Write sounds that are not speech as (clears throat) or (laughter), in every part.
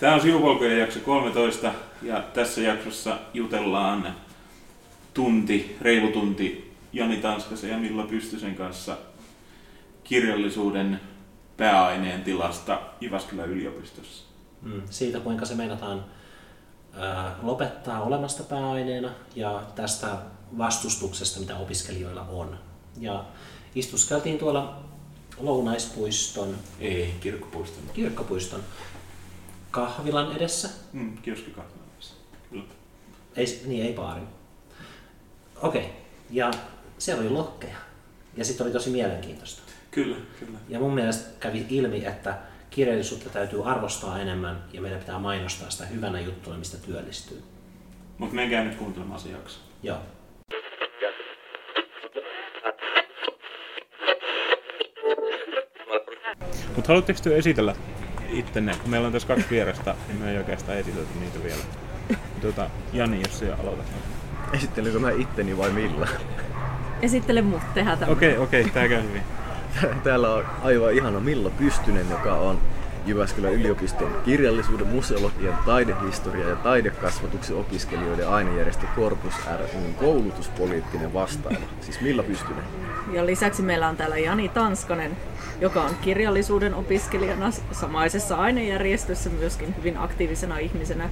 Tämä on Sivupolkujen jakso 13 ja tässä jaksossa jutellaan tunti, reilu tunti Jani Tanskasen ja Milla Pystysen kanssa kirjallisuuden pääaineen tilasta Jyväskylän yliopistossa. Mm. Siitä, kuinka se meinataan ää, lopettaa olemasta pääaineena ja tästä vastustuksesta, mitä opiskelijoilla on. Ja istuskeltiin tuolla Lounaispuiston, Ei, kirkkopuiston. kirkkopuiston kahvilan edessä. Mm, kioskikahvilassa. Kyllä. Ei, niin, ei baarin. Okei, okay. ja siellä oli lokkeja. Ja sitten oli tosi mielenkiintoista. Kyllä, kyllä. Ja mun mielestä kävi ilmi, että kirjallisuutta täytyy arvostaa enemmän ja meidän pitää mainostaa sitä hyvänä juttuna, mistä työllistyy. Mutta menkää nyt kuuntelemaan se jakso. Joo. Mutta haluatteko te esitellä ittenne? Kun meillä on tässä kaksi vierasta, niin me ei oikeastaan esitelty niitä vielä. Tuota, Jani, jos se aloitat. Esittelenkö mä itteni vai millä? Esittele mut, tehdään tämä. Okei, okei, tää käy hyvin. Täällä on aivan ihana Milla Pystynen, joka on Jyväskylän yliopiston kirjallisuuden, museologian, taidehistoria ja taidekasvatuksen opiskelijoiden ainejärjestö Corpus ryn koulutuspoliittinen vastaava. Siis Milla Pystynen. Ja lisäksi meillä on täällä Jani Tanskanen, joka on kirjallisuuden opiskelijana samaisessa ainejärjestössä myöskin hyvin aktiivisena ihmisenä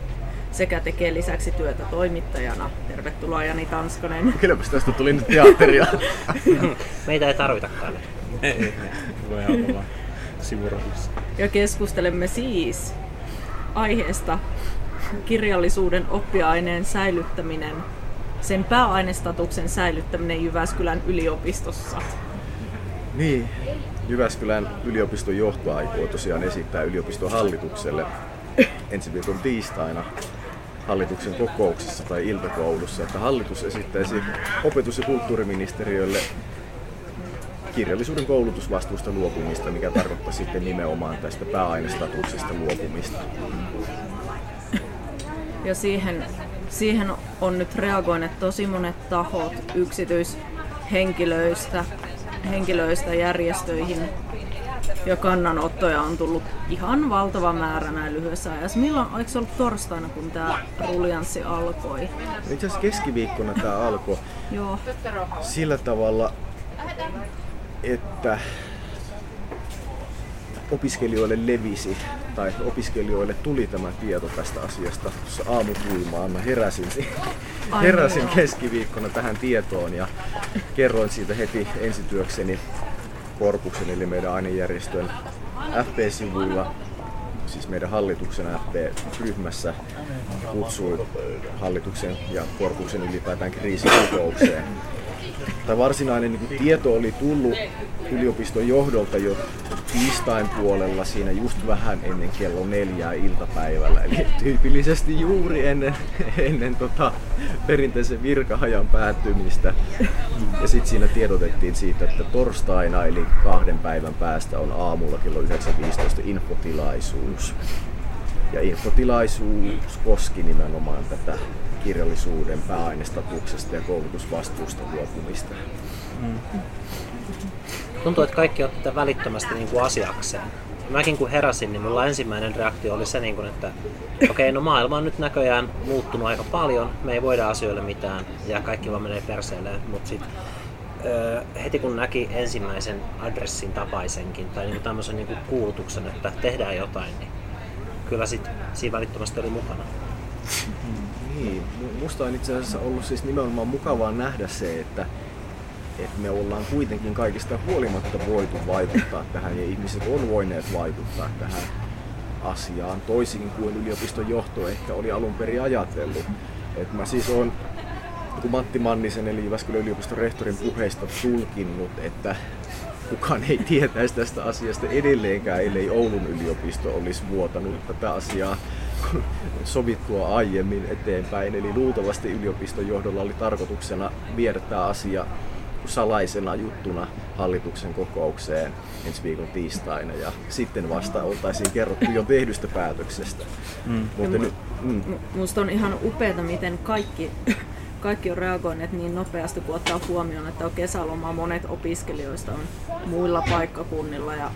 sekä tekee lisäksi työtä toimittajana. Tervetuloa Jani Tanskanen. Kylläpäs tästä tuli nyt teatteria. (laughs) Meitä ei tarvitakaan. Ei, ei, ei. Voi olla sivurahdissa. Ja keskustelemme siis aiheesta kirjallisuuden oppiaineen säilyttäminen, sen pääainestatuksen säilyttäminen Jyväskylän yliopistossa. Niin, Jyväskylän yliopiston johto aikoo tosiaan esittää yliopiston hallitukselle ensi viikon tiistaina hallituksen kokouksessa tai iltakoulussa, että hallitus esittäisi opetus- ja kulttuuriministeriölle kirjallisuuden koulutusvastuusta luopumista, mikä tarkoittaa sitten nimenomaan tästä pääainestatuksesta luopumista. Ja siihen, siihen on nyt reagoineet tosi monet tahot yksityishenkilöistä henkilöistä järjestöihin ja kannanottoja on tullut ihan valtava määrä näin lyhyessä ajassa. Milloin, oliko se ollut torstaina, kun tämä ruljanssi alkoi? Itse asiassa keskiviikkona tämä alkoi Joo. sillä tavalla, että opiskelijoille levisi tai opiskelijoille tuli tämä tieto tästä asiasta tuossa aamutuimaan. Mä heräsin, heräsin keskiviikkona tähän tietoon ja kerroin siitä heti ensityökseni Korpuksen eli meidän ainejärjestön FP-sivuilla, siis meidän hallituksen FP-ryhmässä kutsui hallituksen ja Korpuksen ylipäätään kriisikokoukseen. Tämä varsinainen niin kuin, tieto oli tullut yliopiston johdolta jo tiistain puolella siinä just vähän ennen kello neljää iltapäivällä. Eli tyypillisesti juuri ennen, ennen tota, perinteisen virkahajan päättymistä. Ja sitten siinä tiedotettiin siitä, että torstaina eli kahden päivän päästä on aamulla kello 9.15 infotilaisuus. Ja infotilaisuus koski nimenomaan tätä kirjallisuuden pääainestatuksesta ja koulutusvastuusta luopumista. Tuntuu, että kaikki otti tätä välittömästi niin kuin asiakseen. Mäkin kun heräsin, niin mulla ensimmäinen reaktio oli se, niin kuin, että okei, okay, no maailma on nyt näköjään muuttunut aika paljon, me ei voida asioille mitään ja kaikki vaan menee perseelle, mutta sitten heti kun näki ensimmäisen adressin tapaisenkin tai niin kuin tämmöisen niin kuin kuulutuksen, että tehdään jotain, niin kyllä sit siinä välittömästi oli mukana. Niin, mu- musta on itse asiassa ollut siis nimenomaan mukavaa nähdä se, että, että me ollaan kuitenkin kaikista huolimatta voitu vaikuttaa tähän ja ihmiset on voineet vaikuttaa tähän asiaan toisin kuin yliopiston johto ehkä oli alun perin ajatellut. Et mä siis on kun Matti Mannisen eli Jyväskylän yliopiston rehtorin puheista tulkinnut, että kukaan ei tietäisi tästä asiasta edelleenkään, ellei Oulun yliopisto olisi vuotanut tätä asiaa (laughs) sovittua aiemmin eteenpäin. Eli luultavasti yliopiston johdolla oli tarkoituksena viedä tämä asia salaisena juttuna hallituksen kokoukseen ensi viikon tiistaina ja sitten vasta oltaisiin kerrottu jo tehdystä päätöksestä. Mm. Mutta nyt, mm, Musta on ihan upeata, miten kaikki, kaikki on reagoineet niin nopeasti, kun ottaa huomioon, että on kesäloma monet opiskelijoista on muilla paikkakunnilla ja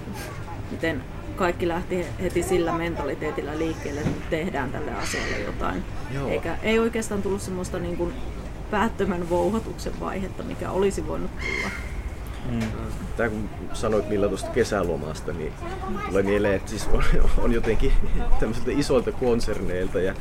miten kaikki lähti heti sillä mentaliteetillä liikkeelle, että nyt tehdään tälle asialle jotain. Joo. Eikä, ei oikeastaan tullut semmoista niin kuin päättömän vouhotuksen vaihetta, mikä olisi voinut tulla. Tämä kun sanoit Milla tuosta kesälomasta, niin tulee mieleen, että siis on, on jotenkin tämmöisiltä isoilta konserneilta ja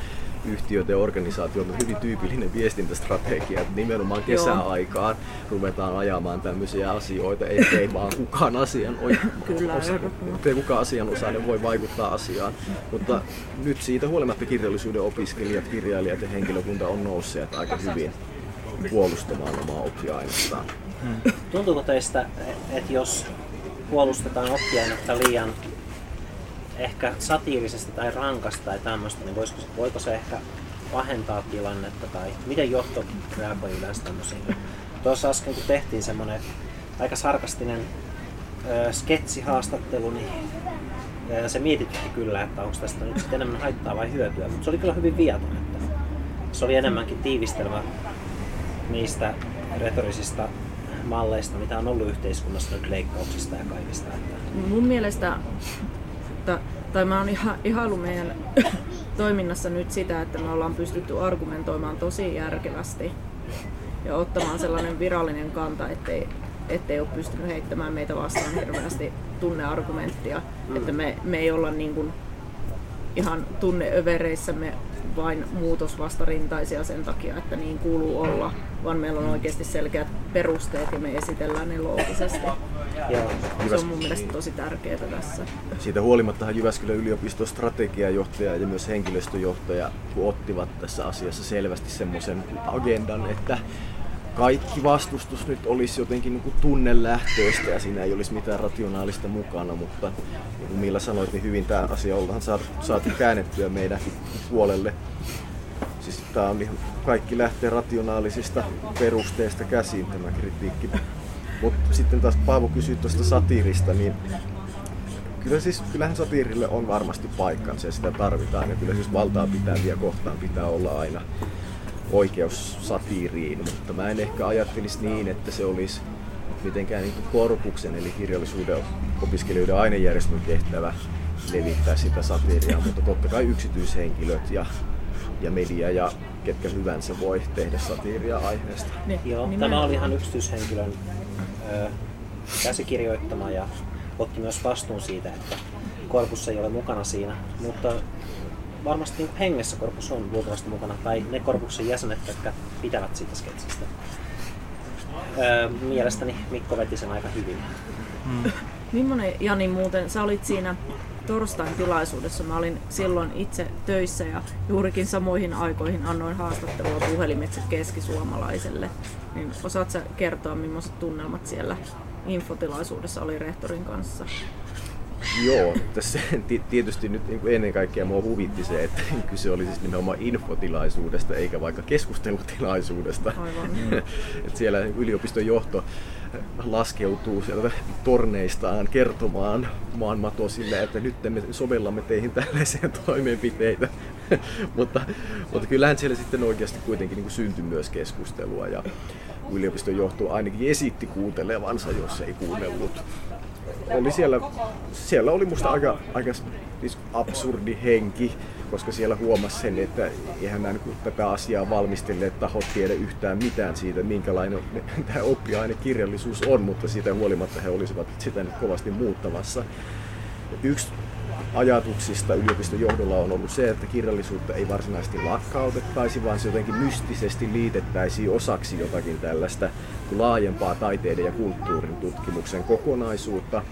yhtiöitä ja organisaatioilta hyvin tyypillinen viestintästrategia, että nimenomaan kesäaikaan ruvetaan ajamaan tämmöisiä asioita, ettei vaan kukaan asian Kyllä, osa, ettei kukaan asianosainen voi vaikuttaa asiaan. Mutta nyt siitä huolimatta kirjallisuuden opiskelijat, kirjailijat ja henkilökunta on nousseet aika hyvin puolustamaan omaa oppiainestaan. Tuntuuko teistä, että jos puolustetaan oppiainetta liian ehkä satiirisesta tai rankasta tai tämmöistä, niin voisiko, voiko se ehkä pahentaa tilannetta tai miten johto reagoi yleensä tämmöisiin? Tuossa äsken kun tehtiin semmoinen aika sarkastinen ö, sketsihaastattelu, niin ö, se mietitytti kyllä, että onko tästä nyt sitten enemmän haittaa vai hyötyä, mutta se oli kyllä hyvin viaton, että se oli enemmänkin tiivistelmä niistä retorisista malleista, mitä on ollut yhteiskunnassa nyt leikkauksista ja kaikista. Että Mun mielestä, että, tai mä oon ihan, ihaillut meidän (coughs) toiminnassa nyt sitä, että me ollaan pystytty argumentoimaan tosi järkevästi ja ottamaan sellainen virallinen kanta, ettei, ettei ole pystynyt heittämään meitä vastaan hirveästi tunneargumenttia, mm. että me, me ei olla niin kuin ihan tunneövereissämme vain muutosvastarintaisia sen takia, että niin kuuluu olla, vaan meillä on oikeasti selkeät perusteet ja me esitellään ne loogisesti. Se on mun mielestä tosi tärkeää tässä. Siitä huolimattahan Jyväskylän yliopiston strategiajohtaja ja myös henkilöstöjohtaja kun ottivat tässä asiassa selvästi semmoisen agendan, että kaikki vastustus nyt olisi jotenkin niin kuin tunnelähtöistä ja siinä ei olisi mitään rationaalista mukana, mutta niin kuin Milla sanoit, niin hyvin tämä asia ollaan saatu, saatu käännettyä meidän puolelle. Siis tämä on ihan, kaikki lähtee rationaalisista perusteista käsin tämä kritiikki. Mutta sitten taas Paavo kysyi tuosta satiirista, niin kyllä siis, kyllähän satiirille on varmasti paikkansa ja sitä tarvitaan. Ja kyllä siis valtaa pitäviä kohtaan pitää olla aina oikeus satiiriin, mutta mä en ehkä ajattelisi niin, että se olisi mitenkään niin kuin korpuksen eli kirjallisuuden opiskelijoiden ainejärjestön tehtävä levittää sitä satiiria, mutta totta kai yksityishenkilöt ja, ja media ja ketkä hyvänsä voi tehdä satiiria aiheesta. Niin, Joo, tämä oli ihan yksityishenkilön käsikirjoittama ja otti myös vastuun siitä, että korpus ei ole mukana siinä, mutta varmasti niin hengessä korpus on luultavasti mukana, tai ne korpuksen jäsenet, jotka pitävät siitä sketsistä. Mielestäni Mikko veti sen aika hyvin. Millainen Jani muuten, sä olit siinä torstain tilaisuudessa. Mä olin silloin itse töissä ja juurikin samoihin aikoihin annoin haastattelua puhelimitse keskisuomalaiselle. Niin osaat sä kertoa, millaiset tunnelmat siellä infotilaisuudessa oli rehtorin kanssa? Joo, tässä ti- tietysti nyt niin kuin ennen kaikkea mua huvitti se, että (laughs) kyse oli siis nimenomaan infotilaisuudesta eikä vaikka keskustelutilaisuudesta. Aivan. (laughs) Et siellä yliopiston johto laskeutuu sieltä torneistaan kertomaan maanmatosille, että nyt me sovellamme teihin tällaisia (laughs) toimenpiteitä. mutta, mutta kyllähän siellä sitten oikeasti kuitenkin niin syntyi myös keskustelua ja yliopiston johto ainakin esitti kuuntelevansa, jos ei kuunnellut oli siellä, siellä oli musta aika, aika absurdi henki, koska siellä huomasi sen, että eihän nämä niin tätä asiaa valmistelleet tahot tiedä yhtään mitään siitä, minkälainen (laughs) tämä oppiainekirjallisuus on, mutta siitä huolimatta he olisivat sitä nyt kovasti muuttamassa. Yksi ajatuksista yliopiston johdolla on ollut se, että kirjallisuutta ei varsinaisesti lakkautettaisi, vaan se jotenkin mystisesti liitettäisiin osaksi jotakin tällaista laajempaa taiteiden ja kulttuurin tutkimuksen kokonaisuutta.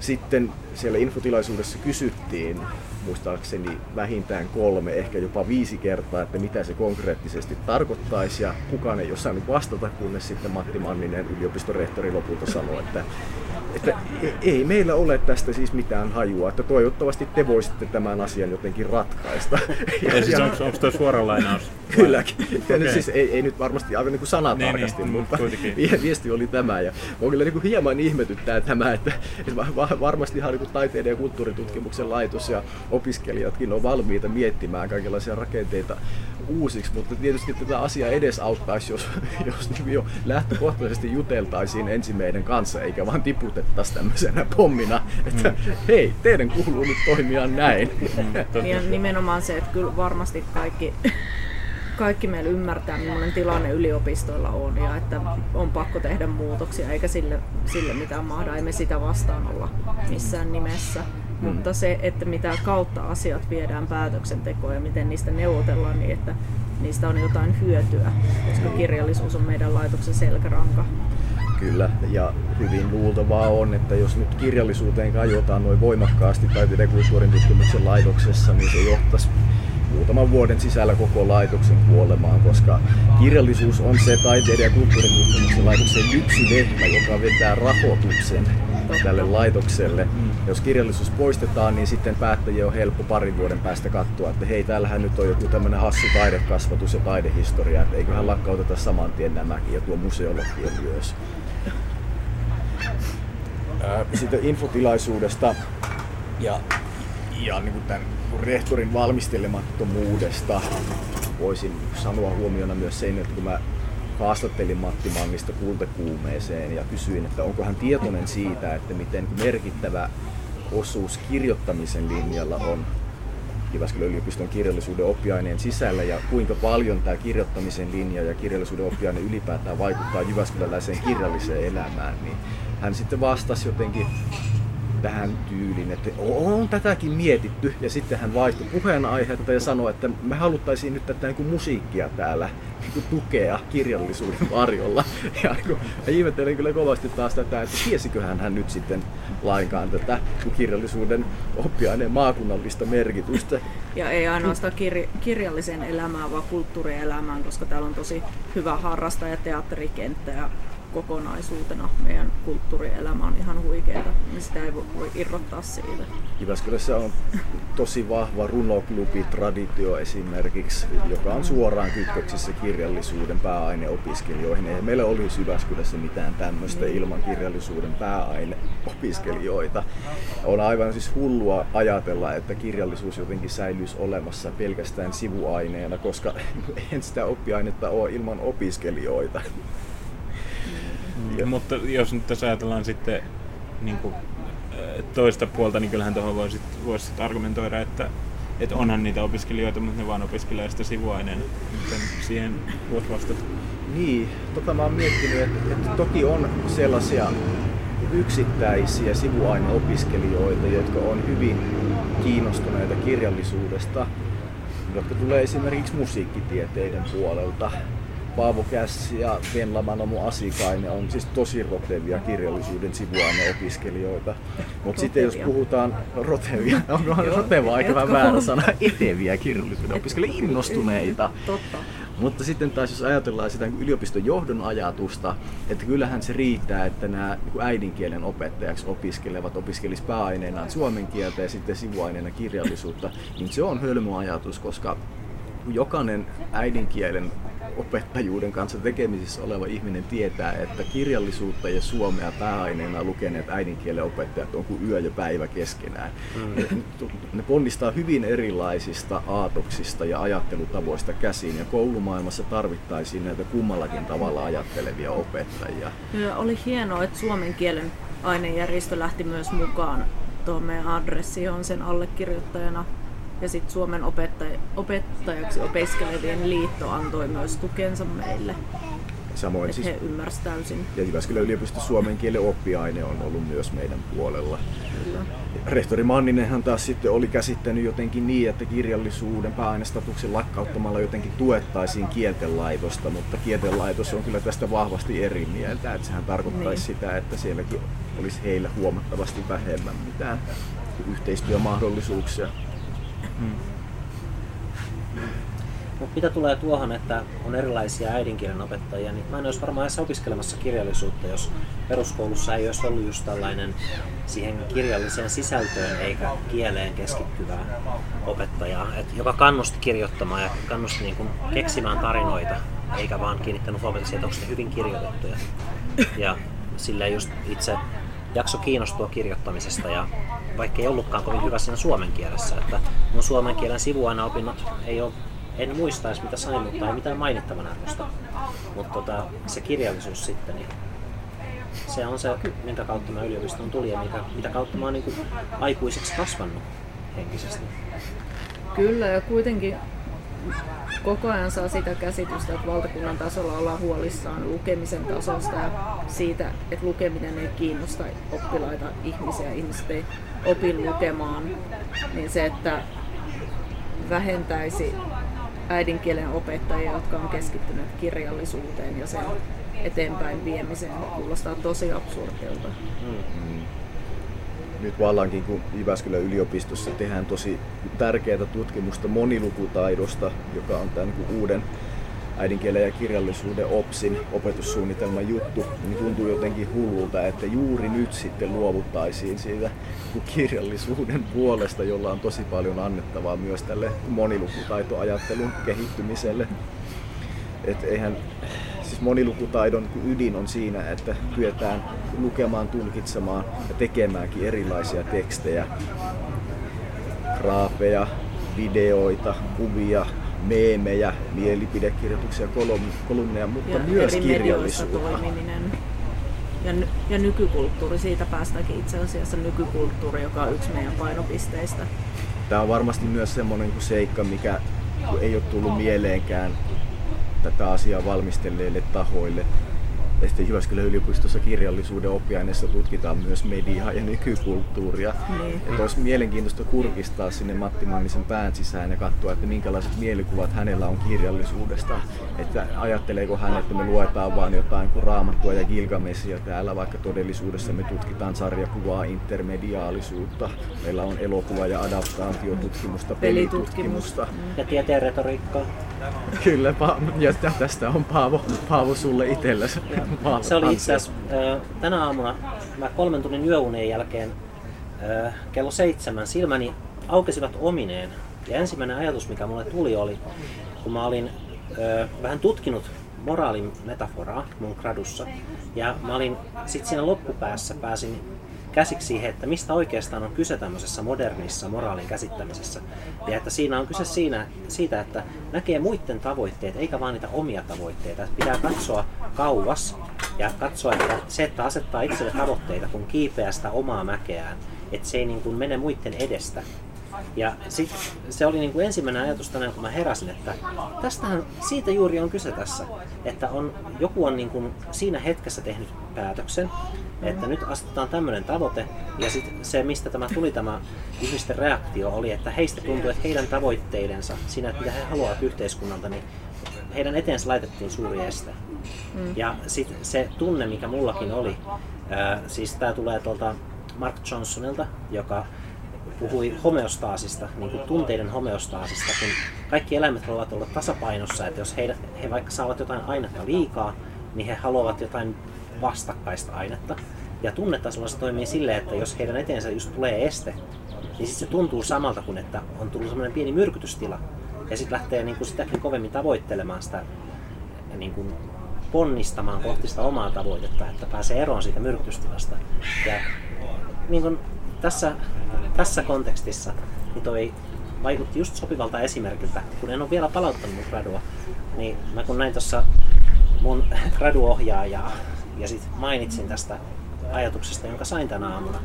Sitten siellä infotilaisuudessa kysyttiin, muistaakseni vähintään kolme, ehkä jopa viisi kertaa, että mitä se konkreettisesti tarkoittaisi, ja kukaan ei osannut vastata, kunnes sitten Matti Manninen, yliopistorehtori, lopulta sanoi, että että ei meillä ole tästä siis mitään hajua, että toivottavasti te voisitte tämän asian jotenkin ratkaista. (laughs) Ja, ja siis onko, onko tuo suora lainaus? Kylläkin. Ja okay. nyt siis ei, ei, nyt varmasti aivan niin kuin sanatarkasti, niin, niin, mutta kuitenkin. (laughs) viesti oli tämä. Ja mua kyllä niin kuin hieman ihmetyttää tämä, että, että varmasti ihan niin taiteiden ja kulttuuritutkimuksen laitos ja opiskelijatkin on valmiita miettimään kaikenlaisia rakenteita uusiksi, mutta tietysti tätä asiaa edesauttaisi, jos, (laughs) jos niin jo lähtökohtaisesti juteltaisiin ensin meidän kanssa, eikä vaan tiput, aloitettaisiin tämmöisenä pommina, että mm. hei, teidän kuuluu nyt toimia näin. Mm, ja nimenomaan se, että kyllä varmasti kaikki, kaikki meillä ymmärtää, millainen tilanne yliopistoilla on ja että on pakko tehdä muutoksia eikä sille, sille mitään mahda, emme sitä vastaan olla missään nimessä. Mm. Mutta se, että mitä kautta asiat viedään päätöksentekoon ja miten niistä neuvotellaan, niin että niistä on jotain hyötyä, koska kirjallisuus on meidän laitoksen selkäranka. Kyllä, ja hyvin luultavaa on, että jos nyt kirjallisuuteen kajotaan noin voimakkaasti taiteen ja kulttuurin tutkimuksen laitoksessa, niin se johtaisi muutaman vuoden sisällä koko laitoksen kuolemaan, koska kirjallisuus on se taiteen ja kulttuurin tutkimuksen laitoksen yksi lehmä, joka vetää rahoituksen tälle laitokselle. Mm. Jos kirjallisuus poistetaan, niin sitten päättäjien on helppo parin vuoden päästä katsoa, että hei, täällähän nyt on joku tämmöinen hassu taidekasvatus ja taidehistoria, että eiköhän lakkauteta saman tien nämäkin ja tuo museologia myös. Sitten infotilaisuudesta ja, ja niin kuin tämän rehtorin valmistelemattomuudesta voisin sanoa huomiona myös sen, että kun mä haastattelin Matti Mannista kultakuumeeseen ja kysyin, että onko hän tietoinen siitä, että miten merkittävä osuus kirjoittamisen linjalla on Jyväskylän yliopiston kirjallisuuden oppiaineen sisällä ja kuinka paljon tämä kirjoittamisen linja ja kirjallisuuden oppiaine ylipäätään vaikuttaa jyväskyläläiseen kirjalliseen elämään, niin hän sitten vastasi jotenkin tähän tyyliin, että on tätäkin mietitty. Ja sitten hän vaihtoi puheenaihetta ja sanoi, että me haluttaisiin nyt tätä niin kuin musiikkia täällä niin kuin tukea kirjallisuuden varjolla. (laughs) Ja niin ihmettelen kyllä kovasti taas tätä, että tiesiköhän hän nyt sitten lainkaan tätä kirjallisuuden oppiaineen maakunnallista merkitystä. (laughs) Ja ei ainoastaan kir- kirjallisen elämään, vaan kulttuurielämään, koska täällä on tosi hyvä harrastaja ja teatterikenttä ja kokonaisuutena meidän kulttuurielämä on ihan huikeaa, niin sitä ei voi irrottaa siitä. Jyväskylässä on tosi vahva runoklubi-traditio esimerkiksi, joka on suoraan kytköksissä kirjallisuuden pääaineopiskelijoihin. Ei meillä olisi Jyväskylässä mitään tämmöistä ilman kirjallisuuden pääaineopiskelijoita. On aivan siis hullua ajatella, että kirjallisuus jotenkin säilyisi olemassa pelkästään sivuaineena, koska (laughs) en sitä oppiainetta ole ilman opiskelijoita. Ja, mutta jos nyt tässä ajatellaan sitten niin kuin, toista puolta, niin kyllähän tuohon voisi vois argumentoida, että, että onhan niitä opiskelijoita, mutta ne vaan opiskelee sitä sivuaineena. Miten siihen voisi vastata? Niin, tota mä oon miettinyt, että, että toki on sellaisia yksittäisiä sivuaineopiskelijoita, jotka on hyvin kiinnostuneita kirjallisuudesta, jotka tulee esimerkiksi musiikkitieteiden puolelta. Paavo Käss ja Venla Manomo Asikainen on siis tosi rotevia kirjallisuuden sivuaineopiskelijoita. Mutta sitten jos puhutaan rotevia, (laughs) onko roteva aika vähän väärä sana, eteviä kirjallisuuden opiskelijoita, innostuneita. (laughs) Totta. Mutta sitten taas jos ajatellaan sitä yliopiston johdon ajatusta, että kyllähän se riittää, että nämä niin äidinkielen opettajaksi opiskelevat opiskelis pääaineenaan suomen kieltä ja sitten sivuaineena kirjallisuutta, niin se on hölmö ajatus, koska jokainen äidinkielen opettajuuden kanssa tekemisissä oleva ihminen tietää, että kirjallisuutta ja suomea pääaineena lukeneet äidinkielen opettajat on kuin yö ja päivä keskenään. Mm. Ne ponnistaa hyvin erilaisista aatoksista ja ajattelutavoista käsiin ja koulumaailmassa tarvittaisiin näitä kummallakin tavalla ajattelevia opettajia. Ja oli hienoa, että suomen kielen ainejärjestö lähti myös mukaan tuohon meidän adressi on sen allekirjoittajana ja sitten Suomen opettaj- opettajaksi opiskelevien liitto antoi myös tukensa meille. Samoin siis, he ymmärsivät täysin. Ja Jyväskylän yliopiston suomen kielen oppiaine on ollut myös meidän puolella. Kyllä. Rehtori Manninenhan taas sitten oli käsittänyt jotenkin niin, että kirjallisuuden pääainestatuksen lakkauttamalla jotenkin tuettaisiin kieltelaitosta, mutta kieltelaitos on kyllä tästä vahvasti eri mieltä, että sehän tarkoittaisi niin. sitä, että sielläkin olisi heillä huomattavasti vähemmän mitään yhteistyömahdollisuuksia. Hmm. Mutta mitä tulee tuohon, että on erilaisia äidinkielen opettajia, niin mä en olisi varmaan edes opiskelemassa kirjallisuutta, jos peruskoulussa ei olisi ollut just tällainen siihen kirjalliseen sisältöön eikä kieleen keskittyvää opettajaa, et joka kannusti kirjoittamaan ja kannusti niin kuin keksimään tarinoita, eikä vaan kiinnittänyt huomiota siihen, että onko hyvin kirjoitettuja. Ja silleen just itse jakso kiinnostua kirjoittamisesta ja vaikka ei ollutkaan kovin hyvä siinä suomen kielessä, että mun suomen kielen sivuaineopinnot ei ole en muista edes mitä sain, mutta ei mitään mainittavan arvosta. Mutta tota, se kirjallisuus sitten, niin Se on se, minkä kautta mä yliopistoon tulin ja minkä, mitä kautta mä oon niin aikuiseksi kasvanut henkisesti. Kyllä, ja kuitenkin koko ajan saa sitä käsitystä, että valtakunnan tasolla ollaan huolissaan lukemisen tasosta ja siitä, että lukeminen ei kiinnosta oppilaita ihmisiä, ihmiset ei opi lukemaan, niin se, että vähentäisi äidinkielen opettajia, jotka on keskittyneet kirjallisuuteen ja sen eteenpäin viemiseen, kuulostaa tosi absurdilta. Mm. Nyt vallankin, kun Jyväskylän yliopistossa tehdään tosi tärkeää tutkimusta monilukutaidosta, joka on tämän niin uuden äidinkielen ja kirjallisuuden OPSin opetussuunnitelman juttu, niin tuntuu jotenkin hullulta, että juuri nyt sitten luovuttaisiin siitä kirjallisuuden puolesta, jolla on tosi paljon annettavaa myös tälle monilukutaitoajattelun kehittymiselle. Et eihän, siis monilukutaidon ydin on siinä, että kyetään lukemaan, tulkitsemaan ja tekemäänkin erilaisia tekstejä, graapeja, videoita, kuvia, meemejä, mielipidekirjoituksia, kolumneja, mutta ja myös kirjallisuutta. Toimiminen. Ja, ja nykykulttuuri, siitä päästäänkin itse asiassa nykykulttuuri, joka on yksi meidän painopisteistä. Tämä on varmasti myös semmoinen seikka, mikä ei ole tullut mieleenkään tätä asiaa valmistelleille tahoille, ja sitten Jyväskylän yliopistossa kirjallisuuden oppiaineessa tutkitaan myös mediaa ja nykykulttuuria. Niin. Että olisi mielenkiintoista kurkistaa sinne Matti Mannisen pään sisään ja katsoa, että minkälaiset mielikuvat hänellä on kirjallisuudesta. Että ajatteleeko hän, että me luetaan vain jotain kuin raamattua ja Gilgamesia täällä, vaikka todellisuudessa me tutkitaan sarjakuvaa, intermediaalisuutta. Meillä on elokuva- ja adaptaatiotutkimusta, pelitutkimusta. Ja tieteen retoriikkaa. Kyllä, ja tästä on Paavo, Paavo sulle itsellesi. Se oli itse asiassa tänä aamuna, mä kolmen tunnin yöunien jälkeen kello seitsemän silmäni aukesivat omineen. Ja ensimmäinen ajatus, mikä mulle tuli, oli, kun mä olin vähän tutkinut moraalin metaforaa mun gradussa. Ja mä olin sitten siinä loppupäässä pääsin käsiksi siihen, että mistä oikeastaan on kyse tämmöisessä modernissa moraalin käsittämisessä. Ja että siinä on kyse siinä, siitä, että näkee muiden tavoitteet, eikä vaan niitä omia tavoitteita. Että pitää katsoa kauas ja katsoa, että se, että asettaa itselle tavoitteita, kun kiipeää sitä omaa mäkeään, että se ei niin kuin mene muiden edestä, ja sit se oli niin kuin ensimmäinen ajatus tänään, kun mä heräsin, että tästähän siitä juuri on kyse tässä, että on, joku on niin kuin siinä hetkessä tehnyt päätöksen, että nyt asetetaan tämmöinen tavoite, ja sitten se, mistä tämä tuli tämä ihmisten reaktio, oli, että heistä tuntuu, että heidän tavoitteidensa, siinä, että mitä he haluavat yhteiskunnalta, niin heidän eteensä laitettiin suuri este. Mm. Ja sitten se tunne, mikä mullakin oli, ää, siis tämä tulee tuolta Mark Johnsonilta, joka puhui homeostaasista, niin kuin tunteiden homeostaasista, kun kaikki eläimet haluavat olla tasapainossa, että jos he, he vaikka saavat jotain ainetta liikaa, niin he haluavat jotain vastakkaista ainetta. Ja tunnetasolla se toimii silleen, että jos heidän eteensä just tulee este, niin sitten se tuntuu samalta kuin että on tullut semmoinen pieni myrkytystila. Ja sitten lähtee niin kuin sitäkin kovemmin tavoittelemaan sitä, niin kuin ponnistamaan kohti sitä omaa tavoitetta, että pääsee eroon siitä myrkytystilasta. Ja niin kuin tässä, tässä kontekstissa niin toi vaikutti just sopivalta esimerkiltä, kun en ole vielä palauttanut mun gradua, niin mä kun näin tuossa mun graduohjaajaa ja sitten mainitsin tästä ajatuksesta, jonka sain tänä aamuna,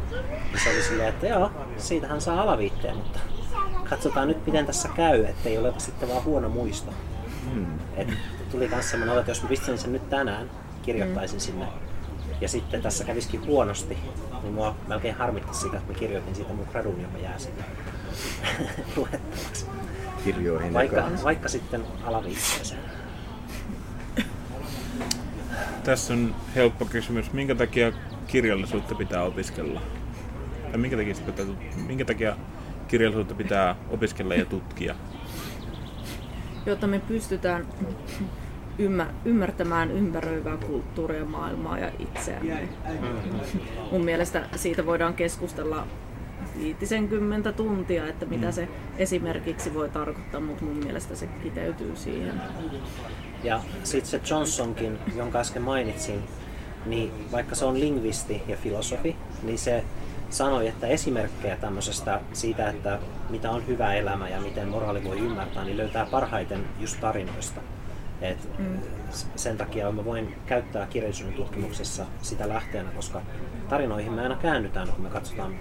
niin se oli silleen, että joo, siitähän saa alaviitteen, mutta katsotaan nyt miten tässä käy, ettei ole sitten vaan huono muisto. Hmm. Et tuli myös semmoinen että jos mä pistäisin sen nyt tänään, kirjoittaisin hmm. sinne, ja sitten tässä kävisikin huonosti, niin mua melkein harmitti sitä, että mä kirjoitin siitä mun gradun, joka jää sinne (laughs) luettavaksi. Kirjoihin vaikka, vaikka sitten alaviitteeseen. Tässä on helppo kysymys. Minkä takia kirjallisuutta pitää opiskella? Tai minkä takia, pitää, minkä takia kirjallisuutta pitää opiskella ja tutkia? Jotta me pystytään ymmärtämään ympäröivää kulttuuria, maailmaa ja itseämme. Mun mielestä siitä voidaan keskustella viitisenkymmentä tuntia, että mitä mm. se esimerkiksi voi tarkoittaa, mutta mun mielestä se kiteytyy siihen. Ja sitten se Johnsonkin, jonka äsken mainitsin, niin vaikka se on lingvisti ja filosofi, niin se sanoi, että esimerkkejä tämmöisestä siitä, että mitä on hyvä elämä ja miten moraali voi ymmärtää, niin löytää parhaiten just tarinoista. Et mm. Sen takia mä voin käyttää kirjallisuuden tutkimuksessa sitä lähteenä, koska tarinoihin me aina käännytään, kun me katsotaan,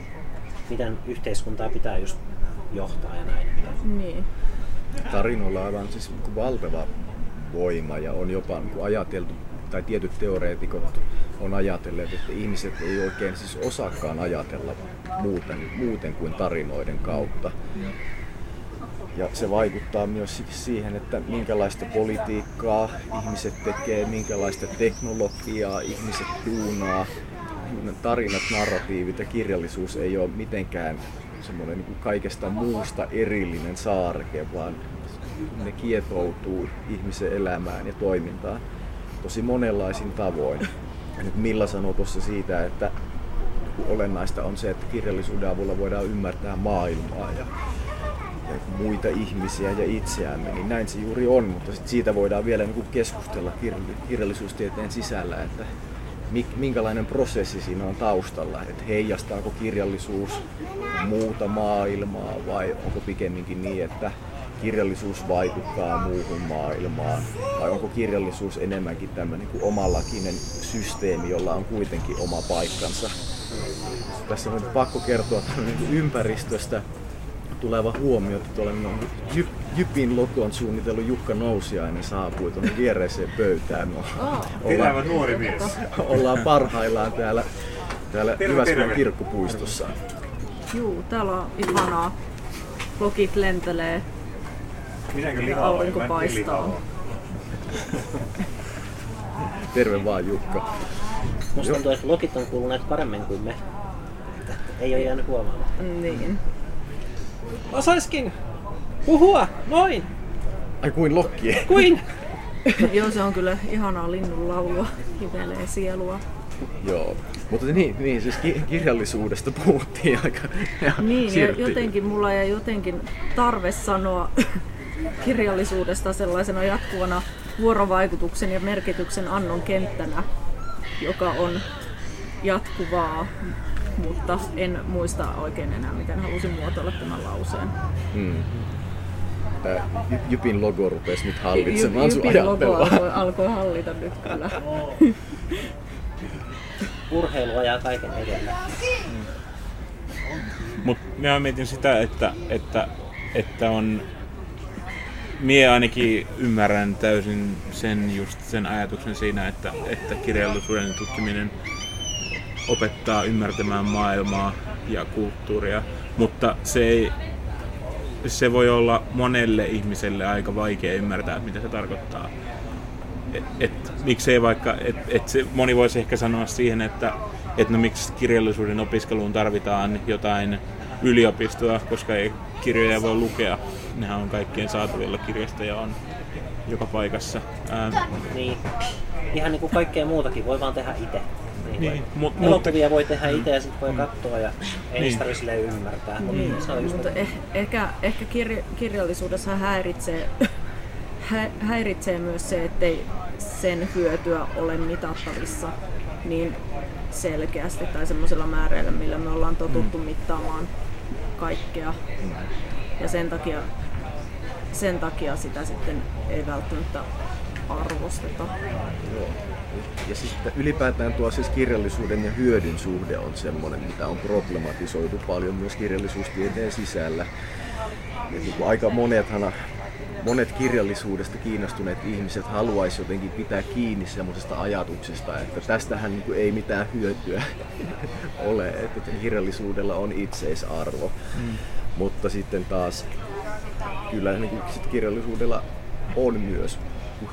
miten yhteiskuntaa pitää just johtaa ja näin. Niin. Tarinoilla on aivan siis valtava voima ja on jopa niin ajateltu, tai tietyt teoreetikot on ajatelleet, että ihmiset ei oikein siis osaakaan ajatella muuten, muuten kuin tarinoiden kautta. Ja se vaikuttaa myös siihen, että minkälaista politiikkaa ihmiset tekee, minkälaista teknologiaa ihmiset duunaa. Tarinat, narratiivit ja kirjallisuus ei ole mitenkään semmoinen niin kaikesta muusta erillinen saareke, vaan ne kietoutuu ihmisen elämään ja toimintaan tosi monenlaisin tavoin. Nyt Milla sanoi tuossa siitä, että olennaista on se, että kirjallisuuden avulla voidaan ymmärtää maailmaa ja muita ihmisiä ja itseämme, niin näin se juuri on, mutta sit siitä voidaan vielä niin keskustella kirjallisuustieteen sisällä, että minkälainen prosessi siinä on taustalla, että heijastaako kirjallisuus muuta maailmaa vai onko pikemminkin niin, että kirjallisuus vaikuttaa muuhun maailmaan vai onko kirjallisuus enemmänkin tämmöinen kuin omalakinen systeemi, jolla on kuitenkin oma paikkansa. Tässä on pakko kertoa niin ympäristöstä tuleva huomio, että tuolla on Jyp, Jypin logon suunnitellut Jukka Nousiainen saapui tuonne viereiseen pöytään. No, oh. ollaan, nuori mies. ollaan parhaillaan täällä, täällä Jyväskylän kirkkopuistossa. Juu, täällä on ihanaa. Lokit lentelee. Minäkö lihaa Aurinko paistaa. (laughs) Terve vaan Jukka. Musta tuntuu, että lokit on kuuluneet paremmin kuin me. Ei ole jäänyt huomaamatta. Niin. Osaiskin puhua noin. Ai kuin lokki. Kuin? (laughs) Joo, se on kyllä ihanaa linnun laulua, hivelee sielua. Joo, mutta niin, niin siis kirjallisuudesta puhuttiin aika Niin, ja jotenkin mulla ja jotenkin tarve sanoa (laughs) kirjallisuudesta sellaisena jatkuvana vuorovaikutuksen ja merkityksen annon kenttänä, joka on jatkuvaa mutta en muista oikein enää, miten halusin muotoilla tämän lauseen. Hmm. Jypin logo rupesi nyt hallitsemaan Jyp, Jypin logo alkoi, alkoi hallita nyt kyllä. (laughs) Urheilu ajaa kaiken edellä. Mm. Mutta minä mietin sitä, että, että, että on Mie ainakin ymmärrän täysin sen, just sen ajatuksen siinä, että, että kirjallisuuden tutkiminen opettaa ymmärtämään maailmaa ja kulttuuria, mutta se, ei, se voi olla monelle ihmiselle aika vaikea ymmärtää, mitä se tarkoittaa. Et, et, miksei vaikka, et, et se, moni voisi ehkä sanoa siihen, että et no miksi kirjallisuuden opiskeluun tarvitaan jotain yliopistoa, koska ei kirjoja voi lukea. Nehän on kaikkien saatavilla, kirjastoja on joka paikassa. Ää... Niin. Ihan niin kuin kaikkea muutakin, voi vaan tehdä itse. Niin, niin, mut, elokuvia voi tehdä itse ja sitten voi mm. katsoa ja ei niin. tarvitse sille ymmärtää. Niin. Se on just mutta eh, ehkä, ehkä kirja, kirjallisuudessa häiritsee, (laughs) hä, häiritsee myös se, ettei sen hyötyä ole mitattavissa niin selkeästi tai semmoisella määreillä, millä me ollaan totuttu mm. mittaamaan kaikkea. Ja sen takia, sen takia sitä sitten ei välttämättä arvosteta. Joo. Ja siis ylipäätään tuo siis kirjallisuuden ja hyödyn suhde on semmoinen, mitä on problematisoitu paljon myös kirjallisuustieteen sisällä. Ja niin kuin aika monethan, monet kirjallisuudesta kiinnostuneet ihmiset haluaisi jotenkin pitää kiinni semmoisesta ajatuksesta, että tästähän niin ei mitään hyötyä (laughs) ole, että kirjallisuudella on itseisarvo. Mm. Mutta sitten taas kyllä niin kuin sit kirjallisuudella on myös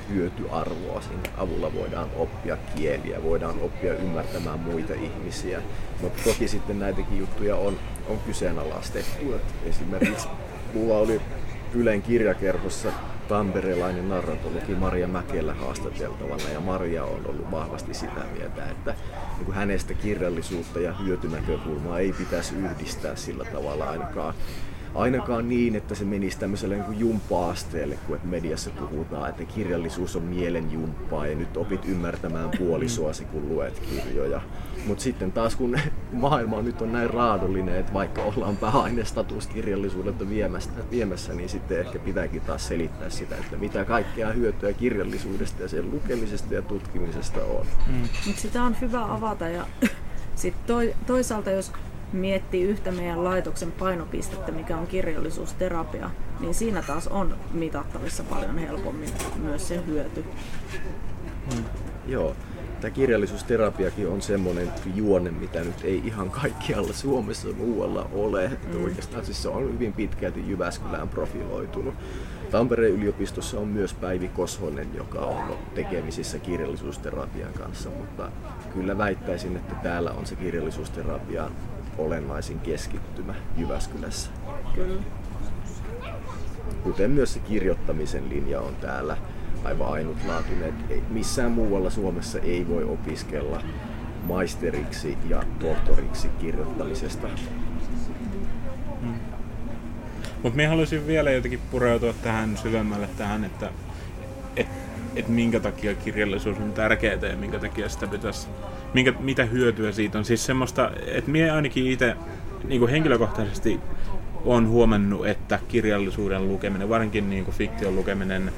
hyötyarvoa. Siinä avulla voidaan oppia kieliä, voidaan oppia ymmärtämään muita ihmisiä. Mutta toki sitten näitäkin juttuja on, on kyseenalaistettu. Et esimerkiksi mulla oli Ylen kirjakerhossa tamperelainen narratologi Maria Mäkelä haastateltavana ja Maria on ollut vahvasti sitä mieltä, että niin kuin hänestä kirjallisuutta ja hyötynäkökulmaa ei pitäisi yhdistää sillä tavalla ainakaan ainakaan niin, että se menisi tämmöiselle niin kuin jumppa-asteelle, kun että mediassa puhutaan, että kirjallisuus on mielen jumppaa ja nyt opit ymmärtämään puolisoasi, kun luet kirjoja. Mutta sitten taas kun (laughs) maailma nyt on näin raadollinen, että vaikka ollaan pääainestatus kirjallisuudelta viemässä, viemässä, niin sitten ehkä pitääkin taas selittää sitä, että mitä kaikkea hyötyä kirjallisuudesta ja sen lukemisesta ja tutkimisesta on. Mm. Mutta sitä on hyvä avata ja (laughs) sitten toi, toisaalta jos miettii yhtä meidän laitoksen painopistettä, mikä on kirjallisuusterapia, niin siinä taas on mitattavissa paljon helpommin myös se hyöty. Hmm. Joo, tämä kirjallisuusterapiakin on semmoinen juone, mitä nyt ei ihan kaikkialla Suomessa muualla ole. Mm. Oikeastaan siis se on hyvin pitkälti Jyväskylään profiloitunut. Tampereen yliopistossa on myös Päivi Koshonen, joka on tekemisissä kirjallisuusterapian kanssa, mutta kyllä väittäisin, että täällä on se kirjallisuusterapian olennaisin keskittymä Jyväskylässä. Kyllä. Kuten myös se kirjoittamisen linja on täällä aivan ainutlaatuinen. Missään muualla Suomessa ei voi opiskella maisteriksi ja tohtoriksi kirjoittamisesta. Hmm. Mutta minä haluaisin vielä jotenkin pureutua tähän syvemmälle tähän, että et, et minkä takia kirjallisuus on tärkeää ja minkä takia sitä pitäisi minkä, mitä hyötyä siitä on. Siis semmoista, että minä ainakin itse niin henkilökohtaisesti on huomannut, että kirjallisuuden lukeminen, varsinkin niin kuin fiktion lukeminen,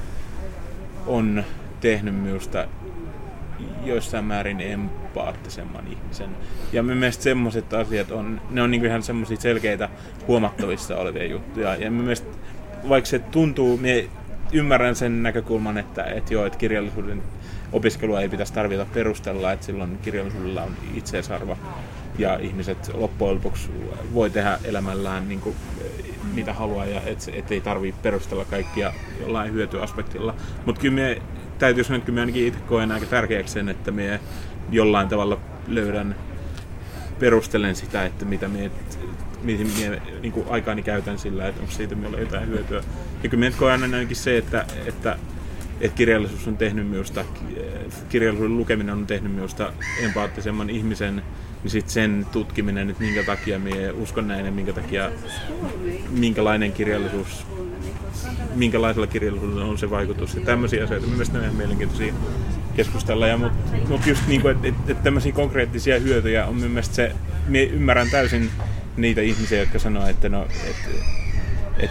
on tehnyt minusta joissain määrin empaattisemman ihmisen. Ja mielestäni semmoiset asiat on, ne on niin ihan semmoisia selkeitä huomattavissa olevia juttuja. Ja mielestä, vaikka se tuntuu, minä ymmärrän sen näkökulman, että, että joo, että kirjallisuuden opiskelua ei pitäisi tarvita perustella, että silloin kirjallisuudella on itseisarvo ja ihmiset loppujen lopuksi voi tehdä elämällään niin kuin, mitä haluaa ja et, et ei tarvitse perustella kaikkia jollain hyötyaspektilla. Mutta kyllä me täytyy sanoa, että kyllä me ainakin itse koen aika tärkeäksi sen, että me jollain tavalla löydän, perustelen sitä, että mitä me mihin minä niin aikaani käytän sillä, että onko siitä minulle jotain hyötyä. Ja kyllä minä koen ainakin se, että, että että kirjallisuus on tehnyt minusta, kirjallisuuden lukeminen on tehnyt minusta empaattisemman ihmisen, niin sitten sen tutkiminen, että minkä takia minä uskon näin ja minkä takia, minkälainen kirjallisuus, minkälaisella kirjallisuudella on se vaikutus ja tämmöisiä asioita. Mielestäni on ihan mielenkiintoisia keskustella. Mutta mut just niin kuin, että et, et tämmöisiä konkreettisia hyötyjä on mielestäni se, minä ymmärrän täysin niitä ihmisiä, jotka sanoo, että no, et,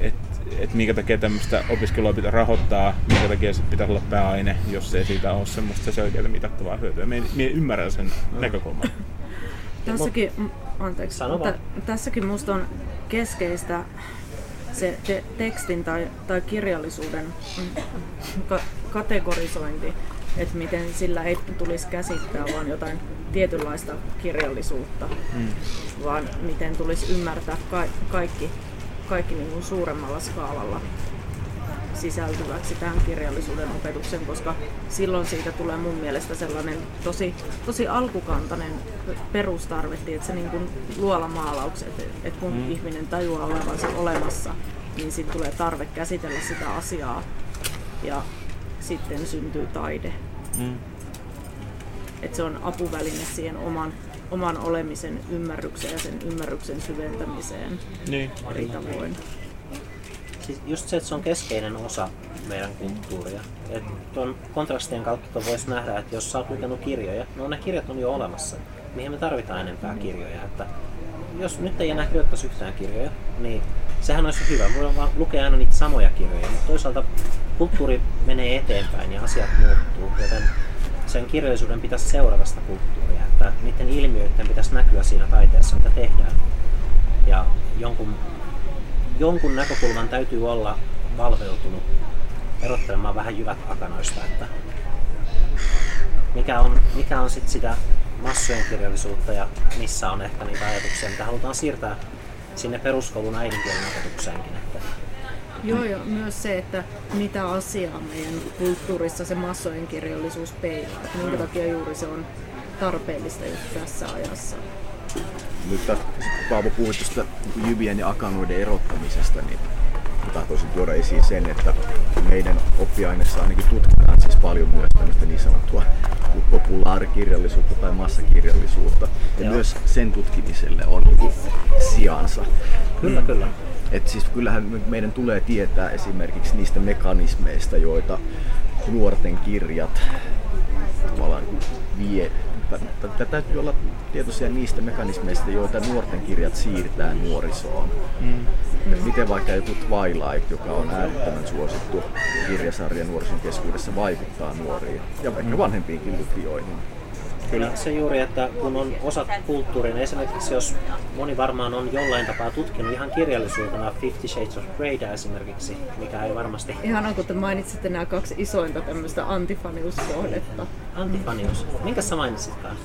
et, että minkä takia tämmöistä opiskelua pitää rahoittaa, minkä takia se pitää olla pääaine, jos ei siitä ole semmoista selkeää mitattavaa hyötyä. Mie, mie ymmärrän sen näkökulman. (laughs) Tässäkin, anteeksi, mutta tässäkin musta on keskeistä se te- tekstin tai, tai kirjallisuuden ka- kategorisointi, että miten sillä ei tulisi käsittää vaan jotain tietynlaista kirjallisuutta, mm. vaan miten tulisi ymmärtää ka- kaikki kaikki niin kuin suuremmalla skaalalla sisältyväksi tähän kirjallisuuden opetukseen, koska silloin siitä tulee mun mielestä sellainen tosi, tosi alkukantainen perustarve, että se niin kuin luolamaalaukset, että kun mm. ihminen tajuaa olevansa olemassa, niin sitten tulee tarve käsitellä sitä asiaa ja sitten syntyy taide. Mm. Että se on apuväline siihen oman oman olemisen ymmärrykseen ja sen ymmärryksen syventämiseen niin. eri tavoin. Siis just se, että se on keskeinen osa meidän kulttuuria. Et tuon kontrastien kautta voisi nähdä, että jos sä oot lukenut kirjoja, no ne kirjat on jo olemassa. Mihin me tarvitaan enempää kirjoja? Että jos nyt ei enää kirjoittaisi yhtään kirjoja, niin sehän olisi hyvä. Voidaan vaan lukea aina niitä samoja kirjoja, mutta toisaalta kulttuuri menee eteenpäin ja asiat muuttuu, joten sen kirjallisuuden pitäisi seurata sitä kulttuuria, että niiden ilmiöiden pitäisi näkyä siinä taiteessa, mitä tehdään. Ja jonkun, jonkun näkökulman täytyy olla valveutunut erottelemaan vähän jyvät akanoista, että mikä on, mikä on sit sitä massojen kirjallisuutta ja missä on ehkä niitä ajatuksia, mitä halutaan siirtää sinne peruskoulun äidinkielen opetukseenkin. Että Joo, joo, myös se, että mitä asiaa meidän kulttuurissa se massojen kirjallisuus peilaa. Että minkä takia juuri se on tarpeellista just tässä ajassa. Nyt Paavo puhui tuosta jyvien ja akanoiden erottamisesta, niin tahtoisin tuoda esiin sen, että meidän oppiaineessa ainakin tutkitaan siis paljon myös tämmöistä niin sanottua populaarikirjallisuutta tai massakirjallisuutta. Ja Joo. myös sen tutkimiselle on sijansa. Kyllä, mm. kyllä. Et siis kyllähän me- meidän tulee tietää esimerkiksi niistä mekanismeista, joita nuorten kirjat tavallaan vie. Tätä täytyy olla tietoisia niistä mekanismeista, joita nuorten kirjat siirtää nuorisoon. Mm. Et miten vaikka joku Twilight, joka on äärettömän suosittu kirjasarja nuorison keskuudessa, vaikuttaa nuoriin ja vaikka vanhempiinkin lukijoihin. Kyllä. Se juuri, että kun on osa kulttuuria, niin esimerkiksi jos moni varmaan on jollain tapaa tutkinut ihan kirjallisuutena Fifty Shades of Greytä esimerkiksi, mikä ei varmasti Ihanaa, kun te mainitsitte nämä kaksi isointa tämmöistä antifaniuskohdetta. Antifanius. Minkä sä mainitsitkaan?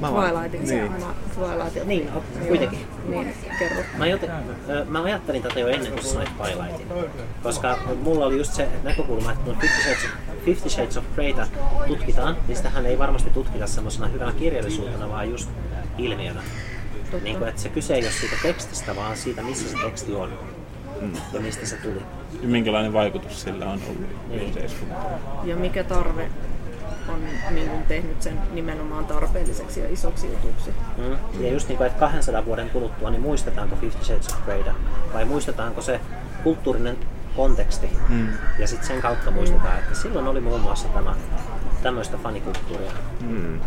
Mä vaan- Twilightin niin. oma Twilight. Niin, o- kuitenkin. Niin, kerro. Mä, joten, mä ajattelin tätä jo ennen kuin sanoit Twilightin, koska mulla oli just se näkökulma, että kun Fifty Shades of, Fifty Shades of Greytä tutkitaan, niin sitähän ei varmasti tutkita semmoisena hyvänä kirjallisuutena, vaan just ilmiönä. Niin kuin, että se kyse ei ole siitä tekstistä, vaan siitä, missä se teksti on ja mistä se tuli. Ja minkälainen vaikutus sillä on ollut Niin. yhteiskuntaan. Ja mikä tarve on niin kuin tehnyt sen nimenomaan tarpeelliseksi ja isoksi jutuksi. Mm. Ja just niin kuin, että 200 vuoden kuluttua, niin muistetaanko Fifty Shades of Greytä vai muistetaanko se kulttuurinen konteksti Mm. ja sitten sen kautta muistetaan, että silloin oli muun muassa tämä tämmöistä fanikulttuuria. Mm.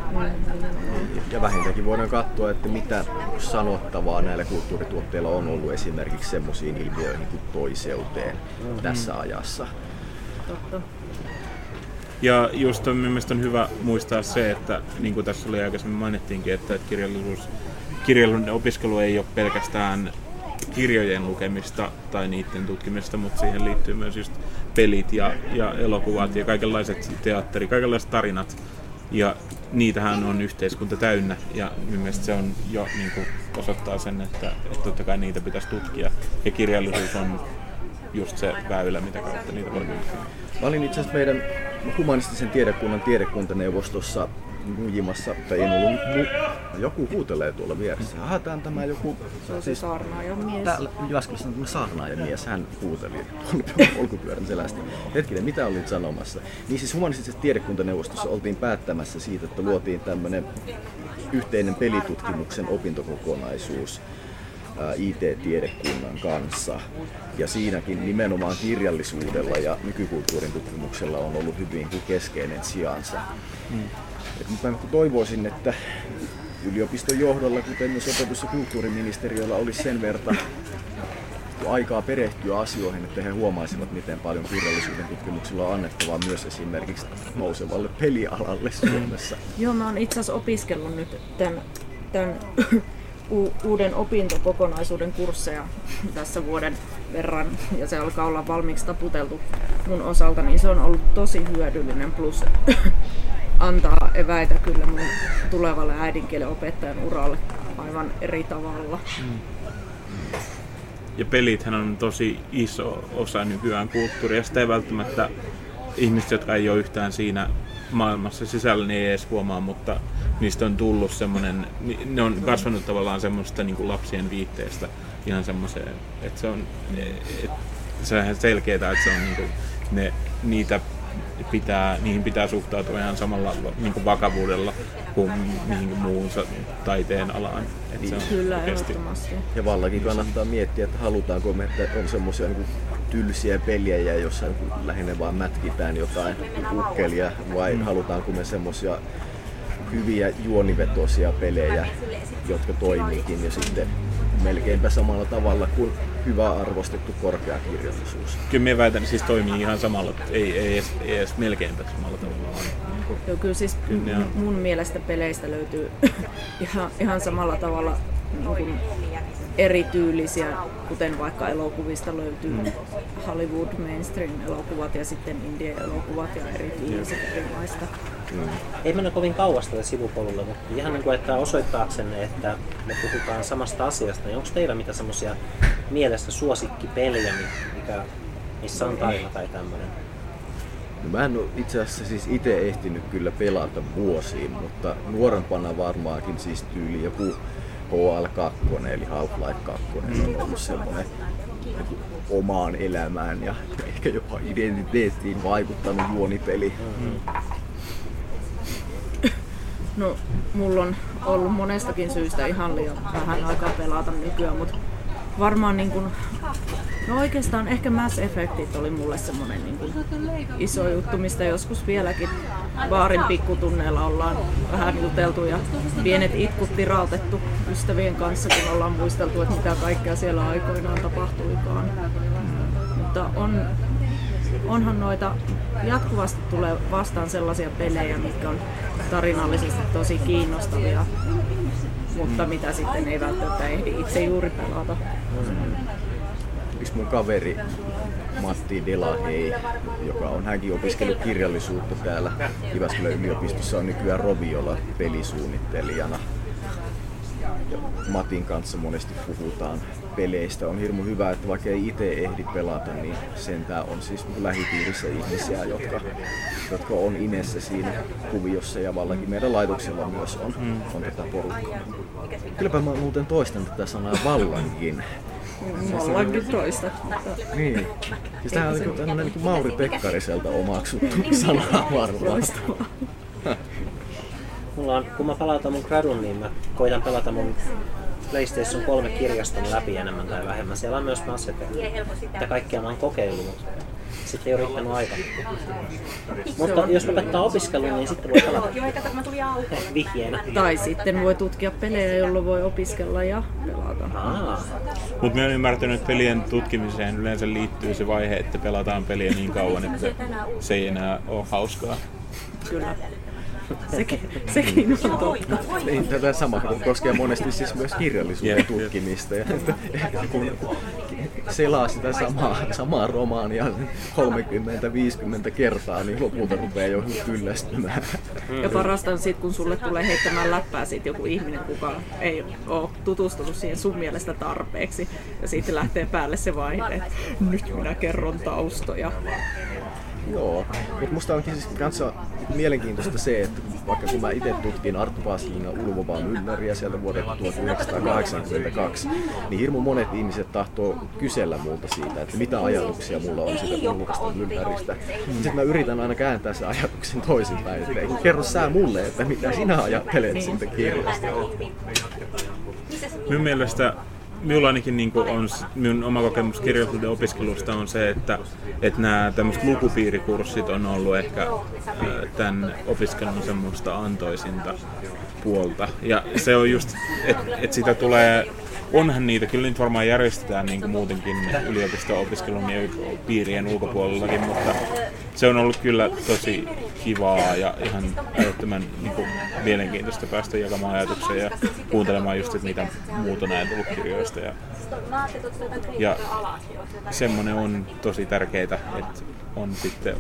Ja vähintäänkin voidaan katsoa, että mitä sanottavaa näillä kulttuurituotteilla on ollut esimerkiksi semmoisiin ilmiöihin kuin toiseuteen tässä ajassa. Totta. Ja just on, mielestäni on hyvä muistaa se, että niin kuin tässä oli aikaisemmin mainittiinkin, että kirjallisuus, kirjallisuuden opiskelu ei ole pelkästään kirjojen lukemista tai niiden tutkimista, mutta siihen liittyy myös just pelit ja, ja elokuvat ja kaikenlaiset teatteri, kaikenlaiset tarinat. Ja niitähän on yhteiskunta täynnä ja minun mielestä se on jo niin kuin osoittaa sen, että, että totta kai niitä pitäisi tutkia. Ja kirjallisuus on just se väylä, mitä kautta niitä voi tutkia. Mä olin itse asiassa meidän humanistisen tiedekunnan tiedekuntaneuvostossa nujimassa, tai en ollut, mu- joku huutelee tuolla vieressä. Aha, tää on tämä joku, Se on se saarnaajan mies. täällä Jyväskylässä on tämä saarnaaja mies, hän huuteli (laughs) polkupyörän selästä. Hetkinen, mitä olit sanomassa? Niin siis humanistisessa tiedekuntaneuvostossa oltiin päättämässä siitä, että luotiin tämmöinen yhteinen pelitutkimuksen opintokokonaisuus IT-tiedekunnan kanssa. Ja siinäkin nimenomaan kirjallisuudella ja nykykulttuurin tutkimuksella on ollut hyvin kuin keskeinen sijansa. Et mä toivoisin, että yliopiston johdolla, kuten myös opetus- ja kulttuuriministeriöllä, olisi sen verran aikaa perehtyä asioihin, että he huomaisivat, miten paljon kirjallisuuden tutkimuksella on annettavaa myös esimerkiksi nousevalle pelialalle Suomessa. Joo, mä oon itse asiassa opiskellut nyt tämän, tämän u- uuden opintokokonaisuuden kursseja tässä vuoden verran ja se alkaa olla valmiiksi taputeltu mun osalta, niin se on ollut tosi hyödyllinen plus (coughs) antaa eväitä kyllä mun tulevalle äidinkielen opettajan uralle aivan eri tavalla. Ja pelithän on tosi iso osa nykyään kulttuuria. Sitä ei välttämättä ihmiset, jotka ei ole yhtään siinä maailmassa sisällä, niin ei edes huomaa, mutta niistä on tullut semmoinen, ne on kasvanut tavallaan semmoista niin kuin lapsien viitteestä ihan semmoiseen, että se on, et, se on ihan selkeää, että se on niin kuin, ne, niitä pitää, niihin pitää suhtautua ihan samalla niin kuin vakavuudella kuin mihin muuhun sa- taiteen alaan. Et se on Kyllä, oikeasti- ehdottomasti. Ja vallakin kannattaa miettiä, että halutaanko me, että on semmoisia niin tylsiä pelejä, jossa lähinnä vaan mätkitään jotain ukkelia, vai halutaanko me semmoisia hyviä juonivetoisia pelejä, jotka toimiikin ja sitten melkeinpä samalla tavalla kuin hyvä arvostettu korkeakirjallisuus. Kyllä minä väitän, että siis toimii ihan samalla, ei, ei, edes, ei edes melkeinpä samalla tavalla. Joo, kyllä siis Kyllä mun mielestä peleistä löytyy (laughs) ihan, ihan samalla tavalla niin kuin erityylisiä, kuten vaikka elokuvista löytyy Mm. Hollywood mainstream-elokuvat ja sitten indie-elokuvat ja erityyliset erilaista. Ei mennä kovin kauas tälle sivupolulle, mutta ihan niin kuin, että osoittaaksenne, että me puhutaan samasta asiasta, niin onko teillä mitä semmoisia mielessä suosikkipeliä, mi- mikä, missä on tarina tai tämmöinen? No mä en ole itse asiassa siis itse ehtinyt kyllä pelata vuosiin, mutta nuorempana varmaankin siis tyyli joku HL2 eli Half-Life 2 on ollut semmoinen omaan elämään ja ehkä jopa identiteettiin vaikuttanut juonipeli. No, mulla on ollut monestakin syystä ihan liian vähän aikaa pelata nykyään, mutta varmaan niin kuin, no oikeastaan ehkä Mass Effectit oli mulle semmoinen niin kuin iso juttu, mistä joskus vieläkin baarin pikkutunneilla ollaan vähän juteltu ja pienet itkut tirautettu ystävien kanssa, kun ollaan muisteltu, että mitä kaikkea siellä aikoinaan tapahtuikaan. Mutta on, onhan noita jatkuvasti tulee vastaan sellaisia pelejä, mitkä on tarinallisesti tosi kiinnostavia, mutta mitä sitten ei välttämättä ehdi itse juuri pelata. Yksi mun kaveri Matti Delahei, joka on hänkin opiskellut kirjallisuutta täällä Jyväskylän yliopistossa, on nykyään Roviola pelisuunnittelijana. Ja Matin kanssa monesti puhutaan peleistä. On hirmu hyvä, että vaikka ei itse ehdi pelata, niin sentään on siis lähipiirissä ihmisiä, jotka, jotka on inessä siinä kuviossa ja vallakin meidän laitoksella myös on, mm. on tätä porukkaa. Kylläpä mä muuten toistan tätä sanaa vallankin. Vallankin toista. Niin. Siis tämähän on niin tämmöinen niin Mauri Pekkariselta omaksuttu sana varmaan. Mulla on, kun mä palautan mun gradun, niin mä koitan pelata mun PlayStation 3 kirjaston läpi enemmän tai vähemmän. Siellä on myös Mass Effect. Mitä kaikkea mä oon kokeillut, mutta sitten ei ole riittänyt aika. Mutta jos lopettaa opiskelun, niin sitten voi pelata. Vihjeenä. Tai sitten voi tutkia pelejä, jolloin voi opiskella ja pelata. Mutta mä oon ymmärtänyt, että pelien tutkimiseen yleensä liittyy se vaihe, että pelataan peliä niin kauan, että se ei enää ole hauskaa. Kyllä. Sekin, sekin on totta. Niin, tätä sama koskee monesti siis myös kirjallisuuden tutkimista. Ja, että, kun selaa sitä samaa, samaa romaania 30-50 kertaa, niin lopulta rupeaa jo kyllästymään. Ja parasta on sit, kun sulle tulee heittämään läppää siitä joku ihminen, kuka ei ole tutustunut siihen sun mielestä tarpeeksi. Ja siitä lähtee päälle se vaihe, että nyt minä kerron taustoja. Joo, mutta musta onkin siis kanssa mielenkiintoista se, että vaikka kun mä itse tutkin Arttu Paasilingan ulvovaa mylläriä sieltä vuodelta 1982, niin hirmu monet ihmiset tahtoo kysellä multa siitä, että mitä ajatuksia mulla on siitä ulvovasta mylläristä. Sitten mä yritän aina kääntää sen ajatuksen toisinpäin, että ei, kerro sä mulle, että mitä sinä ajattelet siitä kirjasta. Minun mielestä minulla ainakin niin on, s- minun oma kokemus kirjallisuuden opiskelusta on se, että, että nämä tämmöiset lukupiirikurssit on ollut ehkä tämän opiskelun semmoista antoisinta puolta. Ja se on just, että et sitä tulee, onhan niitä, kyllä niitä varmaan järjestetään niin kuin muutenkin yliopisto-opiskelun ja piirien ulkopuolellakin, mutta se on ollut kyllä tosi kivaa ja ihan älyttömän niin kuin, mielenkiintoista päästä jakamaan ajatuksia ja kuuntelemaan just, että mitä muut on ajatellut kirjoista. Ja, ja semmoinen on tosi tärkeää, että on sitten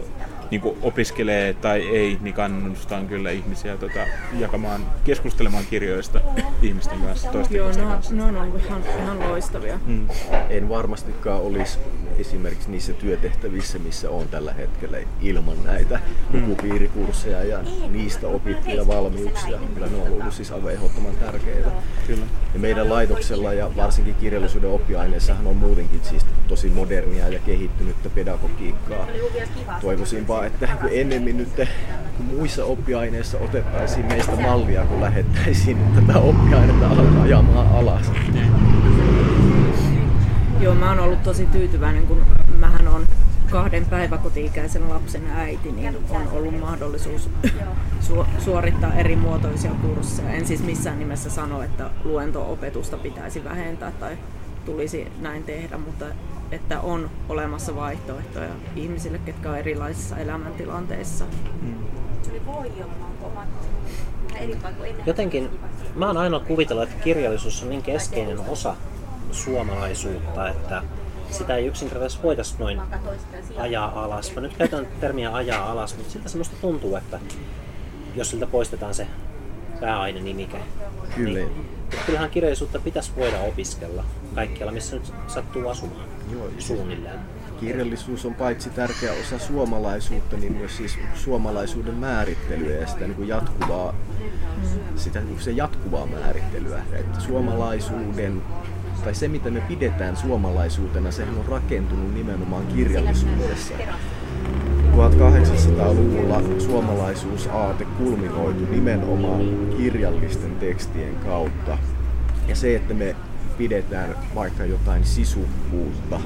niin kuin opiskelee tai ei, niin kannustan kyllä ihmisiä tota, jakamaan, keskustelemaan kirjoista ihmisten kanssa, toisten Joo, ihmisten ne on, kanssa. ne on ollut ihan, ihan loistavia. Mm. En varmastikaan olisi esimerkiksi niissä työtehtävissä, missä on tällä hetkellä ilman näitä lukupiirikursseja ja niistä opittuja valmiuksia. Kyllä ne on ollut siis aivan ehdottoman tärkeitä. Kyllä. Ja meidän laitoksella ja varsinkin kirjallisuuden oppiaineissahan on muutenkin siis tosi modernia ja kehittynyttä pedagogiikkaa. Toivoisinpa, että kun ennemmin nyt kun muissa oppiaineissa otettaisiin meistä mallia, kun lähettäisiin tätä oppiainetta ajamaan alas. Joo, mä oon ollut tosi tyytyväinen, kun mähän on kahden päiväkoti-ikäisen lapsen äiti, niin on ollut mahdollisuus (laughs) su- suorittaa eri muotoisia kursseja. En siis missään nimessä sano, että luento-opetusta pitäisi vähentää tai tulisi näin tehdä, mutta että on olemassa vaihtoehtoja ihmisille, ketkä on erilaisissa elämäntilanteissa. jotenkin mä oon aina kuvitellut, että kirjallisuus on niin keskeinen osa suomalaisuutta, että sitä ei yksinkertaisesti voitaisiin noin ajaa alas. Mä nyt käytän termiä ajaa alas, mutta siltä semmoista tuntuu, että jos siltä poistetaan se pääainenimike. Kyllä. Niin, mutta kyllähän kirjallisuutta pitäisi voida opiskella kaikkialla, missä nyt sattuu asumaan Joo, suunnilleen. kirjallisuus on paitsi tärkeä osa suomalaisuutta, niin myös siis suomalaisuuden määrittelyä ja sitä niin kuin jatkuvaa, sitä niin kuin se jatkuvaa määrittelyä. Että suomalaisuuden tai se, mitä me pidetään suomalaisuutena, sehän on rakentunut nimenomaan kirjallisuudessa. 1800-luvulla suomalaisuusaate kulminoitu nimenomaan kirjallisten tekstien kautta. Ja se, että me pidetään vaikka jotain sisukkuutta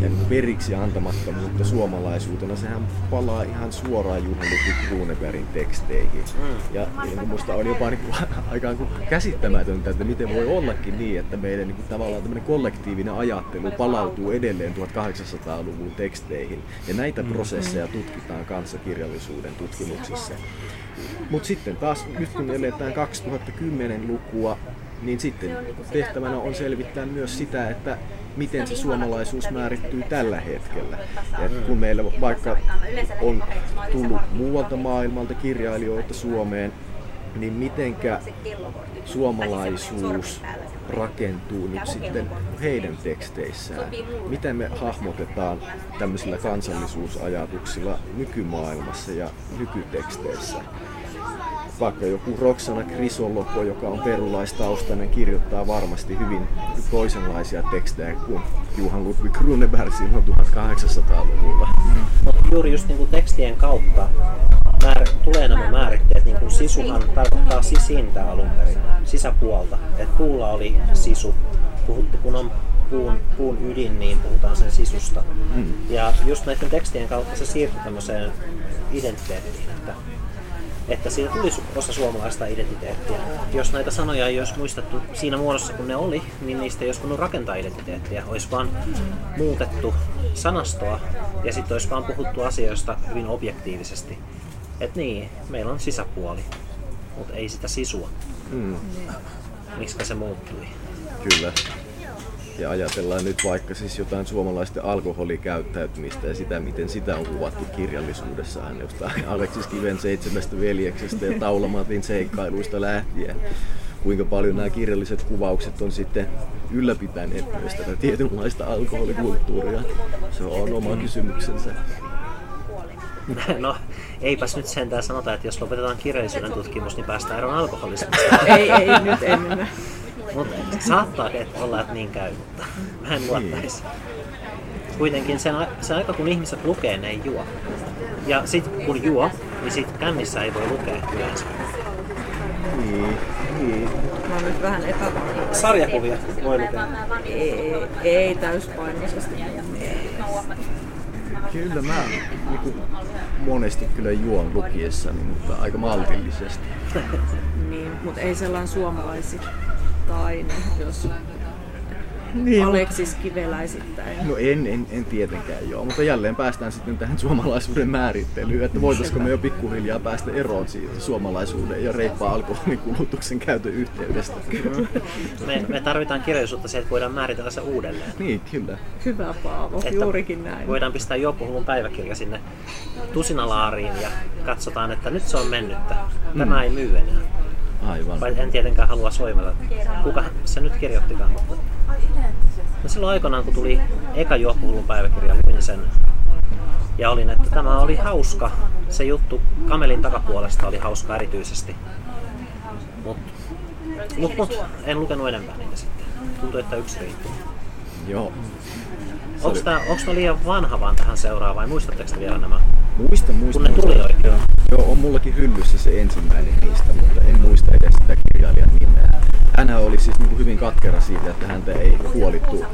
ja periksi antamattomuutta suomalaisuutena, sehän palaa ihan suoraan Juha Ludwig Runebergin teksteihin. Mm. Ja niin musta on jopa niin kuin, (laughs) aika niin kuin käsittämätöntä, että miten voi ollakin niin, että meidän niin kuin, tavallaan tämmöinen kollektiivinen ajattelu palautuu edelleen 1800-luvun teksteihin. Ja näitä prosesseja tutkitaan kanssakirjallisuuden tutkimuksissa. Mutta sitten taas, nyt kun eletään 2010-lukua, niin sitten tehtävänä on selvittää myös sitä, että miten se suomalaisuus määrittyy tällä hetkellä. Et kun meillä vaikka on tullut muualta maailmalta kirjailijoita Suomeen, niin mitenkä suomalaisuus rakentuu nyt sitten heidän teksteissään? Miten me hahmotetaan tämmöisillä kansallisuusajatuksilla nykymaailmassa ja nykyteksteissä? Vaikka joku Roxana Krisoloko, joka on perulaistaustainen, kirjoittaa varmasti hyvin toisenlaisia tekstejä kuin Johan Ludwig Runeberg silloin 1800-luvulla. Mm. Mutta juuri just niinku tekstien kautta määr, tulee nämä määritteet, niin kuin sisuhan tarkoittaa sisintä alun perin, sisäpuolta. Et puulla oli sisu, puhutte kun on puun, puun ydin, niin puhutaan sen sisusta. Mm. Ja just näiden tekstien kautta se siirtyy tämmöiseen identiteettiin, että että siitä tulisi osa suomalaista identiteettiä. Jos näitä sanoja ei olisi muistettu siinä muodossa, kun ne oli, niin niistä ei olisi voinut rakentaa identiteettiä. Olisi vaan muutettu sanastoa ja sitten olisi vaan puhuttu asioista hyvin objektiivisesti. Että niin, meillä on sisäpuoli, mutta ei sitä sisua. Mm. Miksi se muuttui? Kyllä ja ajatellaan nyt vaikka siis jotain suomalaisten alkoholikäyttäytymistä ja sitä, miten sitä on kuvattu kirjallisuudessa aina jostain (laughs) Aleksis Kiven seitsemästä veljeksestä ja Taulamatin seikkailuista lähtien. Kuinka paljon nämä kirjalliset kuvaukset on sitten ylläpitäneet myös tätä tietynlaista alkoholikulttuuria. Se on oma kysymyksensä. (laughs) No, eipäs nyt sentään sanota, että jos lopetetaan kirjallisuuden tutkimus, niin päästään eroon alkoholismista. ei, ei, nyt emme. Mutta saattaa olla, että niin käy, mutta (laughs) mä en luottaisi. Kuitenkin sen, se aika kun ihmiset lukee, ne ei juo. Ja sitten kun juo, niin sit kännissä ei voi lukea yleensä. Niin, niin. Mä oon nyt vähän epävarma. Sarjakuvia voi lukea. Ei, ei täyspainoisesti. Kyllä mä niin monesti kyllä juon lukiessani, mutta aika maltillisesti. niin, mutta ei sellainen suomalaisi tai jos niin, Aleksis Kiveläisittäin. No en, en, en tietenkään joo, mutta jälleen päästään sitten tähän suomalaisuuden määrittelyyn, että voitaisiko me jo pikkuhiljaa päästä eroon siitä suomalaisuuden ja reippaa alkoholin kulutuksen käytön yhteydestä. Me, me tarvitaan kirjallisuutta se, että voidaan määritellä se uudelleen. Niin, kyllä. Hyvä Paavo, että juurikin näin. Voidaan pistää Juoppuhulun päiväkirja sinne tusinalaariin ja katsotaan, että nyt se on mennyttä. Tämä mm. ei myy enää. Aivan. Vai en tietenkään halua soimella. Kuka se nyt kirjoittikaan, mutta... No silloin aikanaan, kun tuli eka juoppuhullun päiväkirja, luin sen. Ja olin, että tämä oli hauska. Se juttu kamelin takapuolesta oli hauska erityisesti. Mutta mut, mut, en lukenut enempää niitä sitten. Tuntui, että yksi riittää. Joo. Onko tämä liian vanha vaan tähän seuraavaan vai muistatteko vielä nämä? Muista, muista. Kun ne tuli oikein. Joo, on mullakin hyllyssä se ensimmäinen niistä, mutta en muista edes sitä kirjailijan nimeä. Hän oli siis niin hyvin katkera siitä, että häntä ei huolittu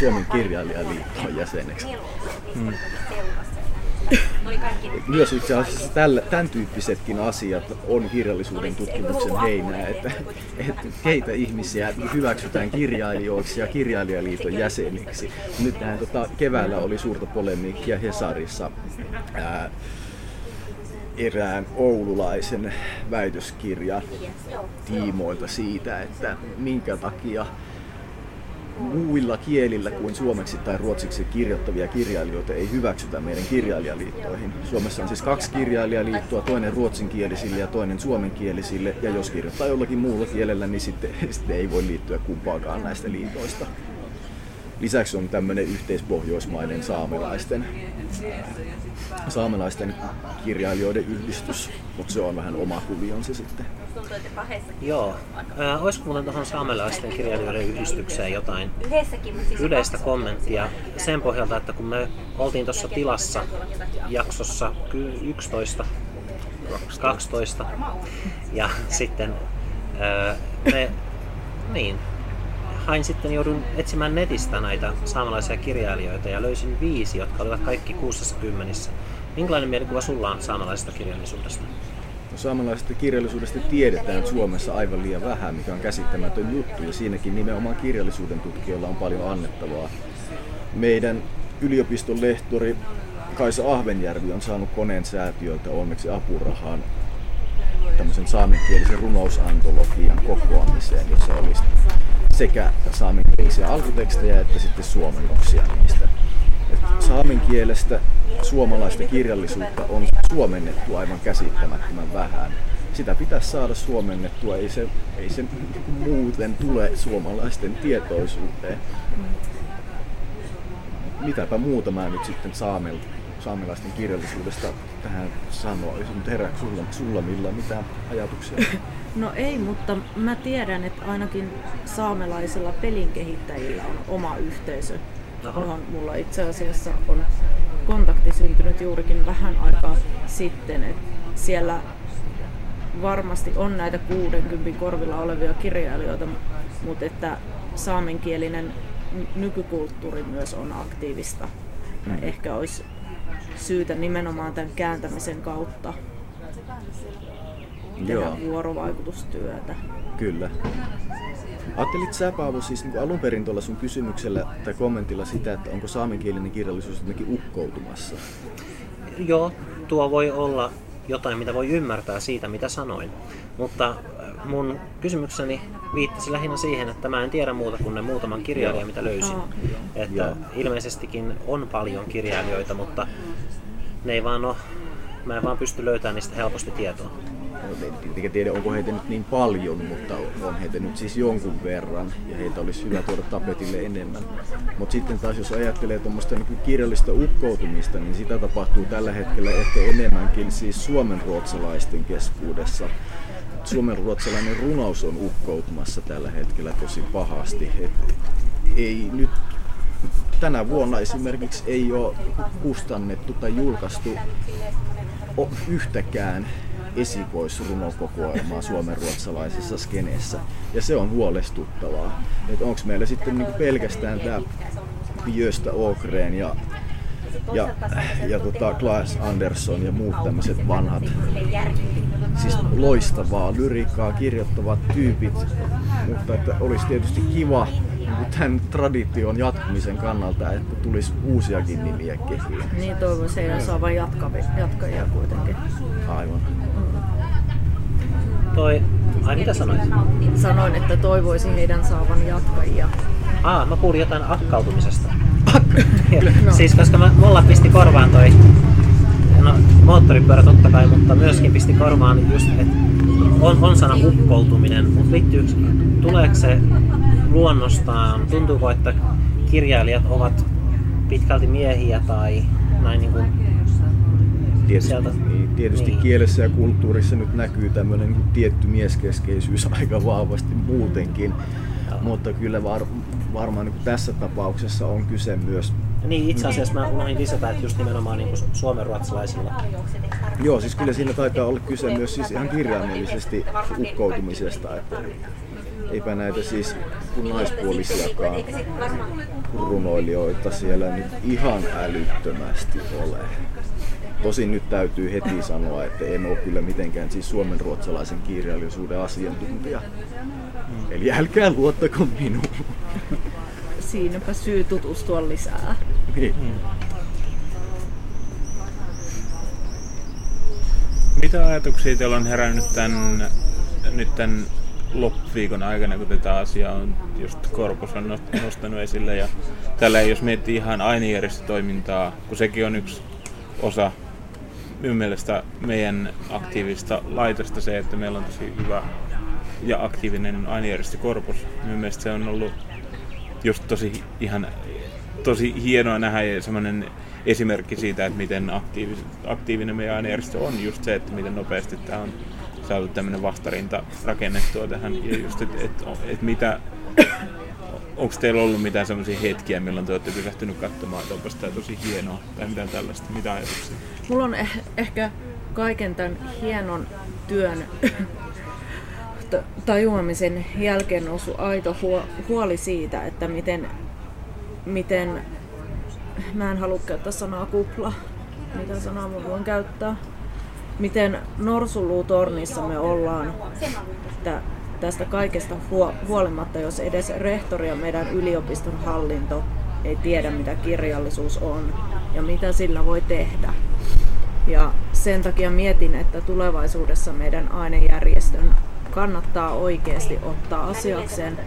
Suomen kirjailijaliittoon jäseneksi. Hmm. Myös itse asiassa tällä, tämän tyyppisetkin asiat on kirjallisuuden tutkimuksen heinää, että, että keitä ihmisiä hyväksytään kirjailijoiksi ja kirjailijaliiton jäseniksi. Nyt tota, keväällä oli suurta polemiikkia Hesarissa ää, erään oululaisen väitöskirjan tiimoilta siitä, että minkä takia muilla kielillä kuin suomeksi tai ruotsiksi kirjoittavia kirjailijoita ei hyväksytä meidän kirjailijaliittoihin. Suomessa on siis kaksi kirjailijaliittoa, toinen ruotsinkielisille ja toinen suomenkielisille, ja jos kirjoittaa jollakin muulla kielellä, niin sitten, (laughs) sitten ei voi liittyä kumpaakaan näistä liitoista. Lisäksi on tämmöinen yhteispohjoismainen saamelaisten, saamelaisten kirjailijoiden yhdistys, mutta se on vähän oma kuvionsa sitten. Joo. Äh, olisiko muuten tuohon saamelaisten kirjailijoiden yhdistykseen jotain yleistä kommenttia sen pohjalta, että kun me oltiin tuossa tilassa jaksossa 11, 12 ja sitten äh, me niin, hain sitten, joudun etsimään netistä näitä saamelaisia kirjailijoita ja löysin viisi, jotka olivat kaikki kuussassa kymmenissä. Minkälainen mielikuva sulla on saamelaisesta kirjallisuudesta? No, saamelaisesta kirjallisuudesta tiedetään Suomessa aivan liian vähän, mikä on käsittämätön juttu, ja siinäkin nimenomaan kirjallisuuden tutkijoilla on paljon annettavaa. Meidän yliopiston lehtori Kaisa Ahvenjärvi on saanut koneen säätiöltä onneksi apurahaan tämmöisen saamenkielisen runousantologian kokoamiseen, jossa olisi sekä saamenkielisiä alkutekstejä että sitten suomennoksia niistä. Et saamen kielestä suomalaista kirjallisuutta on suomennettu aivan käsittämättömän vähän. Sitä pitäisi saada suomennettua, ei se, ei se muuten tule suomalaisten tietoisuuteen. Mitäpä muuta mä nyt sitten saamelta saamelaisten kirjallisuudesta tähän sanoisin, mutta herääkö sulla, sulla millä mitään ajatuksia? (laughs) No ei, mutta mä tiedän, että ainakin saamelaisilla pelin kehittäjillä on oma yhteisö, Oho. johon mulla itse asiassa on kontakti syntynyt juurikin vähän aikaa sitten. Että siellä varmasti on näitä 60 korvilla olevia kirjailijoita, mutta että saamenkielinen nykykulttuuri myös on aktiivista. Mm. ehkä olisi syytä nimenomaan tämän kääntämisen kautta tehdä Joo, vuorovaikutustyötä. kyllä. Ajattelit sä Paavo siis niin alun perin tuolla sun kysymyksellä tai kommentilla sitä, että onko saamenkielinen kirjallisuus jotenkin ukkoutumassa? Joo, tuo voi olla jotain, mitä voi ymmärtää siitä, mitä sanoin. Mutta äh, mun kysymykseni viittasi lähinnä siihen, että mä en tiedä muuta kuin ne muutaman kirjailijan, mitä löysin. Että ilmeisestikin on paljon kirjailijoita, mutta ne ei vaan ole, mä en vaan pysty löytämään niistä helposti tietoa. En tietenkään tiedä, onko heitä nyt niin paljon, mutta on heitä nyt siis jonkun verran ja heitä olisi hyvä tuoda tapetille enemmän. Mutta sitten taas jos ajattelee tuommoista niin kirjallista ukkoutumista, niin sitä tapahtuu tällä hetkellä ehkä enemmänkin siis suomenruotsalaisten keskuudessa. Suomenruotsalainen runous on ukkoutumassa tällä hetkellä tosi pahasti. Et ei nyt tänä vuonna esimerkiksi ei ole kustannettu tai julkaistu yhtäkään esikoisrunokokoelmaa suomenruotsalaisessa skeneessä. Ja se on huolestuttavaa. Onko meillä sitten niinku pelkästään tämä Jöstä Ågren ja, ja, ja tota Klaas Andersson ja muut tämmöiset vanhat, siis loistavaa lyriikkaa kirjoittavat tyypit, mutta että olisi tietysti kiva tämän tradition jatkumisen kannalta, että tulisi uusiakin nimiä kehiin. Niin toivoisin heidän saavan jatkavi- jatkajia kuitenkin. Aivan. Toi, ai mitä sanoit? Sanoin, että toivoisin heidän saavan jatkajia. Aa, mä kuulin jotain akkautumisesta. (laughs) no. Siis koska mä, mulla pisti korvaan toi, no moottoripyörä totta kai, mutta myöskin pisti korvaan just, että on, on sana ukkoutuminen, mutta liittyykö, tuleeko se luonnostaan, tuntuuko, että kirjailijat ovat pitkälti miehiä tai näin niin kuin, Tietysti, Sieltä- niin, tietysti niin. kielessä ja kulttuurissa nyt näkyy tämmöinen niin tietty mieskeskeisyys (laughs) aika vahvasti muutenkin. Joo. Mutta kyllä var, varmaan niin tässä tapauksessa on kyse myös niin itse asiassa mä unohdin lisätä, että just nimenomaan niin suomenruotsalaisilla. Joo, siis kyllä siinä taitaa olla kyse myös siis ihan kirjaimellisesti ukkoutumisesta, että eipä näitä siis kun naispuolisiakaan runoilijoita siellä nyt ihan älyttömästi ole. Tosin nyt täytyy heti sanoa, että en ole kyllä mitenkään siis suomen-ruotsalaisen kirjallisuuden asiantuntija. Eli älkää luottako minuun. Siinäpä syy tutustua lisää. Niin. Mitä ajatuksia teillä on herännyt tämän, nyt tämän loppuviikon aikana, kun tätä asiaa on just Korpus on nost- nostanut esille. Ja tällä jos miettii ihan ainejärjestötoimintaa, kun sekin on yksi osa minun mielestä meidän aktiivista laitosta se, että meillä on tosi hyvä ja aktiivinen ainejärjestö Korpus. Minun mielestä se on ollut just tosi ihan tosi hienoa nähdä ja semmoinen esimerkki siitä, että miten aktiivinen meidän ainejärjestö on just se, että miten nopeasti tämä on saatu tämmöinen vastarinta rakennettua tähän. Ja just, että et, et mitä onko teillä ollut mitään semmoisia hetkiä, milloin te olette pysähtynyt katsomaan, että onpas tämä tosi hienoa tai mitään tällaista, mitä ajatuksia? Mulla on eh- ehkä kaiken tämän hienon työn tajuamisen jälkeen noussut aito huoli siitä, että miten, miten mä en halua käyttää sanaa kupla, mitä sanaa mä voin käyttää, miten norsuluutornissa me ollaan tästä kaikesta huolimatta, jos edes rehtori ja meidän yliopiston hallinto ei tiedä, mitä kirjallisuus on ja mitä sillä voi tehdä. Ja sen takia mietin, että tulevaisuudessa meidän ainejärjestön kannattaa oikeasti ottaa asiakseen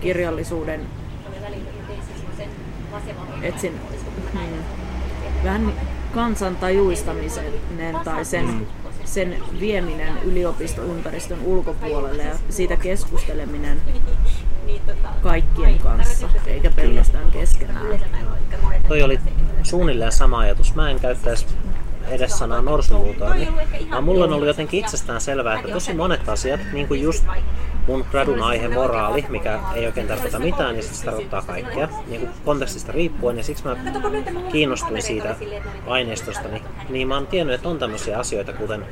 kirjallisuuden etsin hmm, vähän kansantajuistamisen tai sen, mm. sen vieminen yliopistoympäristön ulkopuolelle ja siitä keskusteleminen kaikkien kanssa, eikä pelkästään keskenään. Toi oli suunnilleen sama ajatus. Mä en käyttäisi edes sanaa norsuluutorni, vaan mulla on ollut jotenkin itsestään selvää, että tosi monet asiat, niin kuin just mun gradun aihe moraali, mikä ei oikein tarkoita mitään, niin se tarkoittaa kaikkea, niin kuin kontekstista riippuen, ja siksi mä kiinnostuin siitä aineistosta, niin, niin mä oon tiennyt, että on tämmöisiä asioita, kuten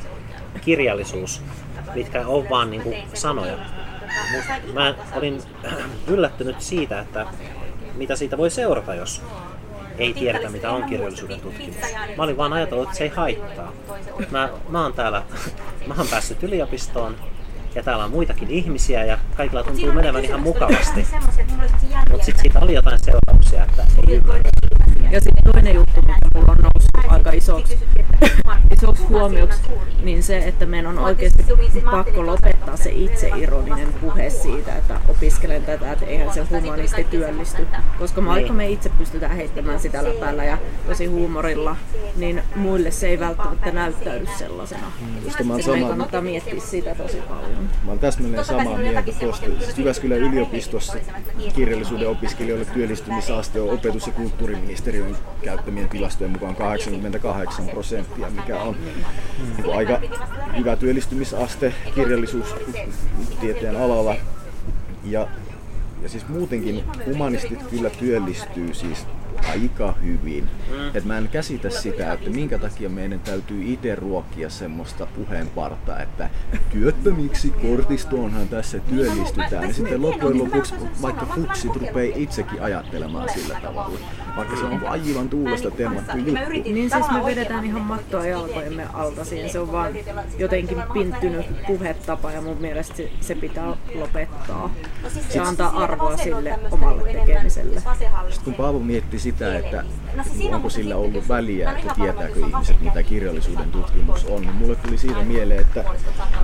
kirjallisuus, mitkä on vaan niin kuin sanoja. Mut mä olin (clears throat) yllättynyt siitä, että mitä siitä voi seurata, jos ei tiedetä mitä on kirjallisuuden tutkimus. Mä olin vaan ajatellut, että se ei haittaa. Mä, mä oon täällä, (laughs) mä oon päässyt yliopistoon ja täällä on muitakin ihmisiä ja kaikilla tuntuu menevän ihan mukavasti. Mutta sitten siitä oli jotain seurauksia, että ei ymmärrä. Ja sitten toinen juttu, mikä mulla on noussut aika isoksi, (laughs) isoksi huomioksi, niin se, että meidän on oikeasti pakko lopettaa se itseironinen puhe siitä, että opiskelen tätä, että eihän se humanisti työllisty. Koska vaikka me itse pystytään heittämään sitä läpällä ja tosi huumorilla, niin muille se ei välttämättä näyttäydy sellaisena. Mm. Mä sama... kannattaa miettiä sitä tosi paljon. Mä oon täsmälleen samaa mieltä tuosta. Siis Jyväskylän yliopistossa kirjallisuuden opiskelijoille työllistymisaste on opetus- ja kulttuuriministeriön käyttämien tilastojen mukaan 88 prosenttia, mikä on niin aika hyvä työllistymisaste kirjallisuustieteen alalla. Ja, ja siis muutenkin humanistit kyllä työllistyy siis aika hyvin. Mm. Et mä en käsitä sitä, että minkä takia meidän täytyy itse ruokkia semmoista puheenpartaa, että työttömiksi kortistoonhan tässä työllistytään. Ja sitten loppujen lopuksi vaikka fuksit rupeaa itsekin ajattelemaan sillä tavalla. Vaikka se on aivan tuulesta temmattu juttu. Niin siis me vedetään ihan mattoa jalkojemme alta siihen. Se on vaan jotenkin pinttynyt puhetapa ja mun mielestä se pitää lopettaa. Ja antaa arvoa sille omalle tekemiselle. Kun Paavo mietti sitä, että onko sillä ollut väliä, että tietääkö ihmiset, mitä kirjallisuuden tutkimus on, niin mulle tuli siitä mieleen, että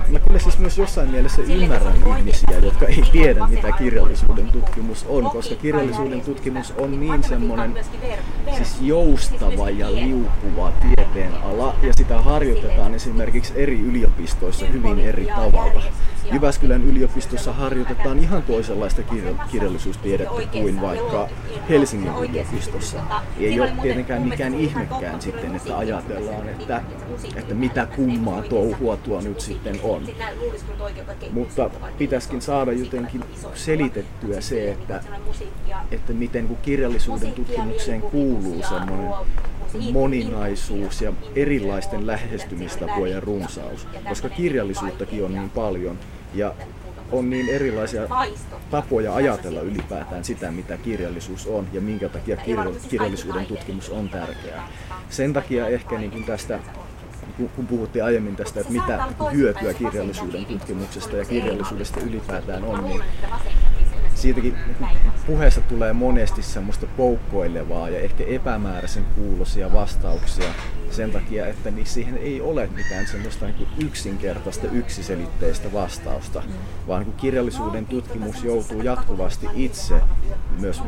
mä kyllä siis myös jossain mielessä ymmärrän ihmisiä, jotka ei tiedä, mitä kirjallisuuden tutkimus on, koska kirjallisuuden tutkimus on niin semmoinen siis joustava ja liukuva tieteen ala, ja sitä harjoitetaan esimerkiksi eri yliopistoissa hyvin eri tavalla. Jyväskylän yliopistossa harjoitetaan ihan toisenlaista kirjallisuustiedettä kuin vaikka Helsingin yliopistossa. Ei ole tietenkään mikään ihmekään sitten, että ajatellaan, että, että mitä kummaa touhua tuo nyt sitten on. Mutta pitäisikin saada jotenkin selitettyä se, että, että miten kun kirjallisuuden tutkimukseen kuuluu semmoinen moninaisuus ja erilaisten lähestymistapojen runsaus, koska kirjallisuuttakin on niin paljon ja on niin erilaisia tapoja ajatella ylipäätään sitä, mitä kirjallisuus on ja minkä takia kirjallisuuden tutkimus on tärkeää. Sen takia ehkä niin kuin tästä kun puhuttiin aiemmin tästä, että mitä hyötyä kirjallisuuden tutkimuksesta ja kirjallisuudesta ylipäätään on, niin siitäkin puheessa tulee monesti semmoista poukkoilevaa ja ehkä epämääräisen kuulosia vastauksia sen takia, että niin siihen ei ole mitään semmoista niin yksinkertaista yksiselitteistä vastausta, vaan niin kirjallisuuden tutkimus joutuu jatkuvasti itse myös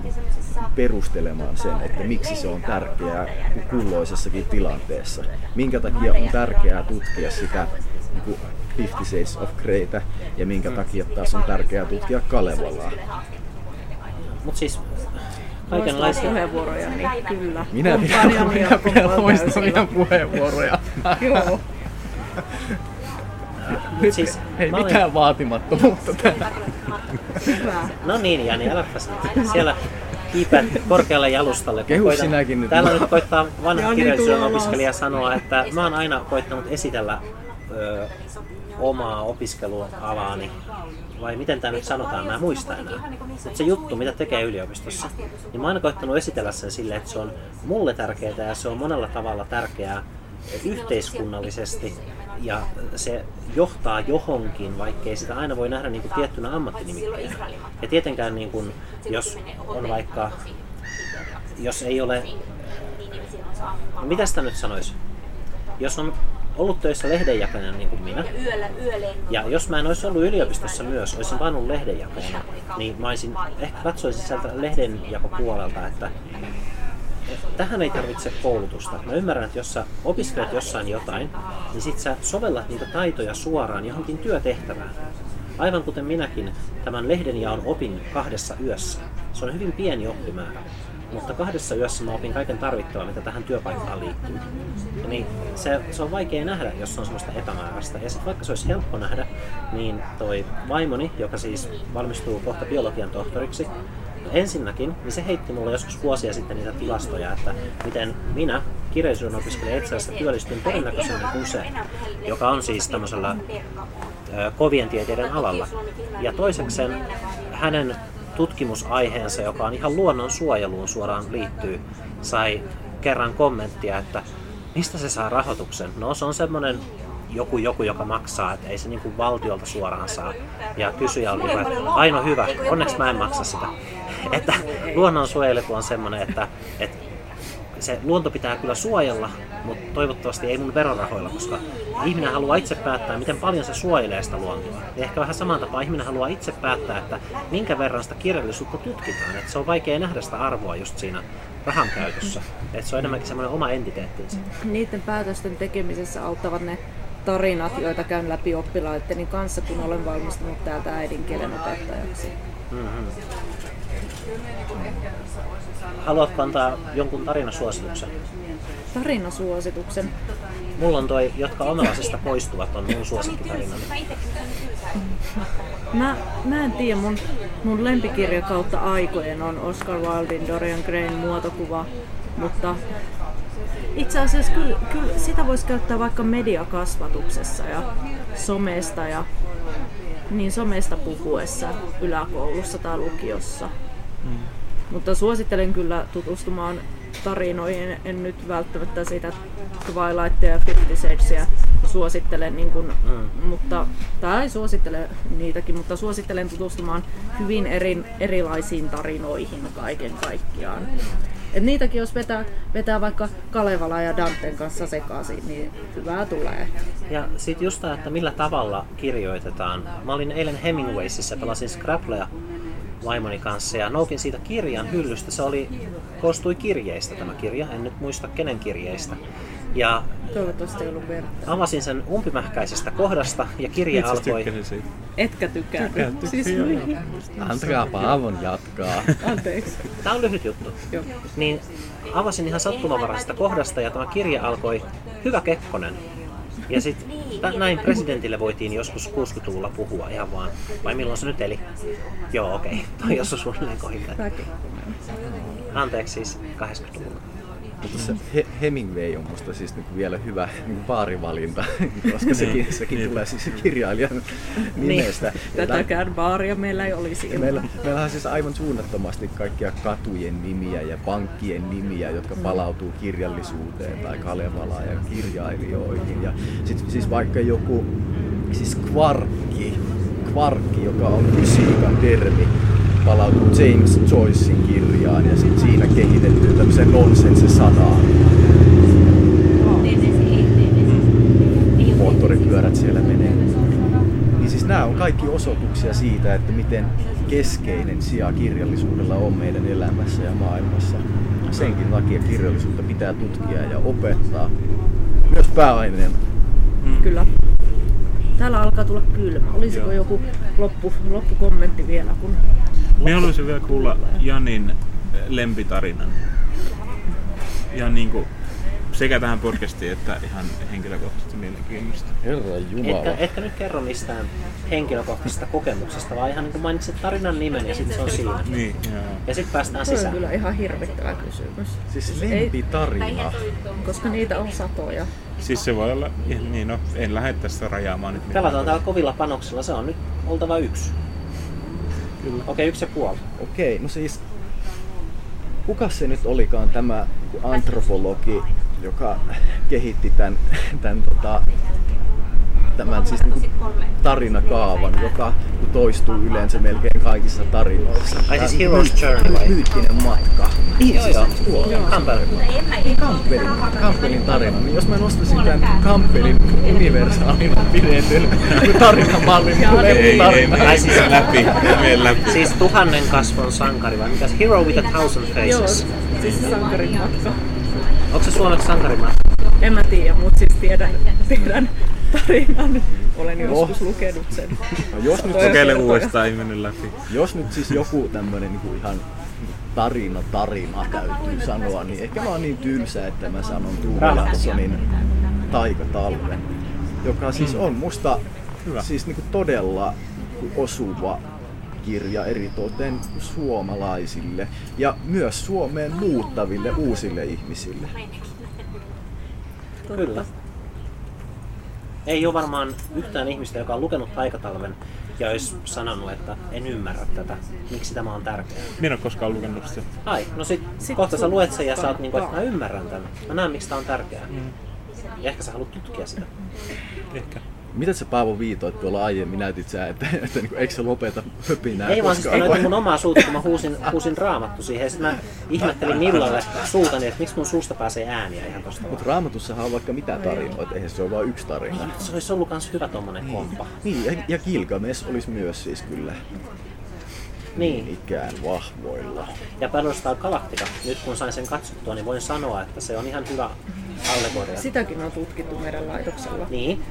perustelemaan sen, että miksi se on tärkeää kulloisessakin tilanteessa. Minkä takia on tärkeää tutkia sitä niin Fifty Shades of Greytä ja minkä takia taas on tärkeää tutkia Kalevalaa. Mutta siis kaikenlaisia puheenvuoroja, niin kyllä. Minä pidän, minä pidän loistavia puheenvuoroja. (laughs) Joo. Nyt siis, ei mitään olin... vaatimattomuutta täällä. No niin, Jani, äläpäs nyt. Siellä kiipeät korkealle jalustalle. Kehu koitan, sinäkin nyt. Täällä nyt koittaa vanha kirjallisuuden opiskelija sanoa, että mä oon aina koittanut esitellä ö, omaa opiskelualaani, vai miten tämä nyt sanotaan, mä en muista enää. Mutta se juttu, mitä tekee yliopistossa, niin mä oon koittanut esitellä sen silleen, että se on mulle tärkeää ja se on monella tavalla tärkeää yhteiskunnallisesti ja se johtaa johonkin, vaikkei sitä aina voi nähdä niin kuin tiettynä ammattinimikkeenä. Ja tietenkään niin kuin, jos on vaikka, jos ei ole, mitä sitä nyt sanoisi, jos on ollut töissä lehdenjakajana niin kuin minä, ja jos mä en olisi ollut yliopistossa myös, olisin vain ollut lehdenjakajana, niin mä olisin, ehkä katsoisin sieltä lehdenjakopuolelta, että tähän ei tarvitse koulutusta. Mä ymmärrän, että jos sä opiskelet jossain jotain, niin sit sä sovellat niitä taitoja suoraan johonkin työtehtävään. Aivan kuten minäkin tämän lehdenjaon opin kahdessa yössä. Se on hyvin pieni oppimäärä. Mutta kahdessa yössä mä opin kaiken tarvittavaa, mitä tähän työpaikkaan liittyy. Niin se, se on vaikea nähdä, jos se on semmoista epämääräistä. Ja sitten vaikka se olisi helppo nähdä, niin toi vaimoni, joka siis valmistuu kohta biologian tohtoriksi, ensinnäkin, niin se heitti mulle joskus vuosia sitten niitä tilastoja, että miten minä, kirjallisuuden opiskelija itse asiassa työllistyn todennäköisemmin kuin se, joka on siis tämmöisellä kovien tieteiden alalla. Ja toisekseen hänen tutkimusaiheensa, joka on ihan luonnon suojeluun suoraan liittyy, sai kerran kommenttia, että mistä se saa rahoituksen? No se on semmoinen joku, joku, joka maksaa, että ei se niin kuin valtiolta suoraan saa. Ja kysyjä oli hyvä, että hyvä, onneksi mä en maksa sitä. (laughs) Että luonnonsuojelu on semmoinen, että, että se luonto pitää kyllä suojella, mutta toivottavasti ei mun verorahoilla, koska ihminen haluaa itse päättää, miten paljon se suojelee sitä luontoa. Ja ehkä vähän saman tapaa ihminen haluaa itse päättää, että minkä verran sitä kirjallisuutta tutkitaan. Että se on vaikea nähdä sitä arvoa just siinä rahan käytössä. Että se on enemmänkin semmoinen oma entiteettinsä. Niiden päätösten tekemisessä auttavat ne tarinat, joita käyn läpi oppilaitteni kanssa, kun olen valmistunut täältä äidinkielen opettajaksi. Mm-hmm. Haluatko antaa jonkun tarinasuosituksen? Tarinasuosituksen. Mulla on toi, jotka omelasesta poistuvat, on mun suosikkitarinani. Mä, mä en tiedä, mun, mun lempikirja kautta aikojen on Oscar Wildin Dorian Grayn muotokuva, mutta itse asiassa kyllä, kyllä sitä voisi käyttää vaikka mediakasvatuksessa ja somesta ja niin somesta puhuessa yläkoulussa tai lukiossa. Mm. Mutta suosittelen kyllä tutustumaan tarinoihin. En nyt välttämättä sitä Twilightia ja Fifty Shadesia suosittelen, niin kun, mm. mutta, tai suosittelen niitäkin, mutta suosittelen tutustumaan hyvin eri, erilaisiin tarinoihin kaiken kaikkiaan. Et niitäkin jos vetää, vetää vaikka Kalevala ja Danten kanssa sekaisin, niin hyvää tulee. Ja sitten just tämä, että millä tavalla kirjoitetaan. Mä olin eilen Hemingwaysissä, pelasin Scrabblea vaimoni kanssa ja noukin siitä kirjan hyllystä. Se oli, koostui kirjeistä tämä kirja, en nyt muista kenen kirjeistä. Ja Toivottavasti ei ollut verta. avasin sen umpimähkäisestä kohdasta ja kirja Itse alkoi... siitä. Etkä tykkää. Tykkään, tykkään, siis, joo. Antakaa Paavon jatkaa. Anteeksi. Tämä on lyhyt juttu. Joo. Niin avasin ihan sattumanvaraisesta kohdasta ja tämä kirja alkoi Hyvä Kekkonen. Ja sitten näin presidentille voitiin joskus 60-luvulla puhua ihan vaan. Vai milloin se nyt eli? Joo, okei. Okay. Toi jos on suunnilleen kohdilleen. Anteeksi siis 80-luvulla. Mutta se He- Hemingway on musta siis niinku vielä hyvä niinku baarivalinta, (laughs) koska sekin, sekin tulee siis kirjailijan nimestä. Ja Tätäkään baaria meillä ei olisi ilman. Meillä, meillä on siis aivan suunnattomasti kaikkia katujen nimiä ja pankkien nimiä, jotka palautuu kirjallisuuteen tai Kalevalaan ja kirjailijoihin. Ja sit, siis vaikka joku siis kvarkki, kvarkki, joka on fysiikan termi, palautuu James Joycein kirjaan ja sit siinä kehitetty tämmöiseen nonsense-sanaan. Moottoripyörät siellä menee. Niin siis nämä on kaikki osoituksia siitä, että miten keskeinen sija kirjallisuudella on meidän elämässä ja maailmassa. Senkin takia kirjallisuutta pitää tutkia ja opettaa. Myös pääaineena. Kyllä. Täällä alkaa tulla kylmä. Olisiko joku loppu, loppukommentti vielä? Kun Minä haluaisin vielä kuulla Janin lempitarinan. Ja niin kuin sekä tähän podcastiin että ihan henkilökohtaisesti mielenkiinnosta. Herra Jumala. Etkä, etkä nyt kerro mistään henkilökohtaisesta kokemuksesta, vaan ihan niin kuin mainitsit tarinan nimen ja sitten se on siinä. Niin, joo. Ja sitten päästään Se on sisään. kyllä ihan hirvittävä kysymys. Siis Ei- lempitarina. Koska niitä on satoja. Siis se voi olla, niin no, en lähde tästä rajaamaan nyt. Pelataan täällä kovilla panoksilla, se on nyt oltava yksi. Kyllä. Okei, yksi ja puoli. Okei, no siis... Kuka se nyt olikaan tämä antropologi, joka kehitti tämän, tämän tota, tämän siis niin tarinakaavan, joka toistuu yleensä melkein kaikissa tarinoissa. Ai siis Hero's Journey vai? Myyttinen matka. Niin, Joo, siis joo. Campbellin, Campbellin tarina. Niin jos mä nostaisin tämän Campbellin universaalin pidetyn tarinamallin mun Ei, ei, lempitarina. Ai siis- läpi, mene läpi. Siis tuhannen kasvon sankari vai mikäs? Hero with a thousand Joo, faces. siis se sankarin matka. Onko se suomeksi sankarimaa? En mä tiedä, mutta siis tiedän, tiedän tarinan. Olen joskus lukenut sen. No jos nyt Kokeile uudestaan, ei mennyt läpi. Jos nyt siis joku tämmönen niinku ihan tarina tarina täytyy sanoa, niin ehkä mä oon niin tylsä, että mä sanon Tuula. Janssonin Taikatalven, joka siis on musta Hyvä. siis niinku todella osuva kirja eritoten suomalaisille ja myös Suomeen muuttaville uusille ihmisille. Kyllä. Ei ole varmaan yhtään ihmistä, joka on lukenut Taikatalven ja olisi sanonut, että en ymmärrä tätä, miksi tämä on tärkeää. Minä en ole koskaan lukenut sitä. Ai, no sit, Sit kohta sä luet sen ja sä oot niinku, että mä ymmärrän tämän. Mä näen, miksi tää on tärkeää. Ja ehkä sä haluat tutkia sitä. Ehkä. Mitä sä Paavo viitoit tuolla aiemmin? Näytit sä, että, (laughs) että niinku, eikö sä lopeta höpinää Ei vaan siis näytin mun omaa suuta, kun mä huusin, huusin raamattu siihen. Ja sit mä ihmettelin Millalle suutani, että miksi mun suusta pääsee ääniä ihan tosta. Mutta raamatussahan on vaikka mitä tarinoita, eihän se ole vain yksi tarina. Se olisi ollut kans hyvä tommonen komppa. Niin, ja, ja Gilgamesh olisi myös siis kyllä Niin. ikään vahvoilla. Ja Battlestar Galactica, nyt kun sain sen katsottua, niin voin sanoa, että se on ihan hyvä allegoria. Sitäkin on tutkittu meidän laitoksella. Niin.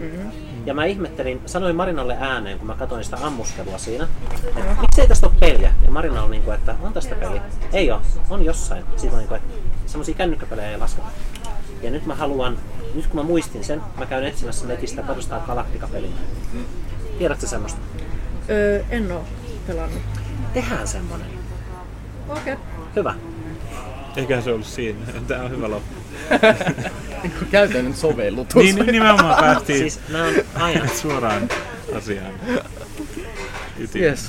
Ja mä ihmettelin, sanoin Marinalle ääneen, kun mä katsoin sitä ammuskelua siinä, että miksei tästä ole peliä? Ja Marina oli niin kuin, että on tästä peli. Ei ole, on jossain. Siitä on niin kuin, että semmosia kännykkäpelejä ei lasketa. Ja nyt mä haluan, nyt kun mä muistin sen, mä käyn etsimässä netistä Battlestar Galactica-pelin. Tiedätkö semmoista? Öö, en oo pelannut. Tehdään semmonen. Okei. Okay. Hyvä. Eiköhän se ollut siinä. Tää on hyvä loppu. Käytännön sovellutus. Niin, niin nimenomaan päästiin Siis aina suoraan asiaan. Ytimeen. Yes.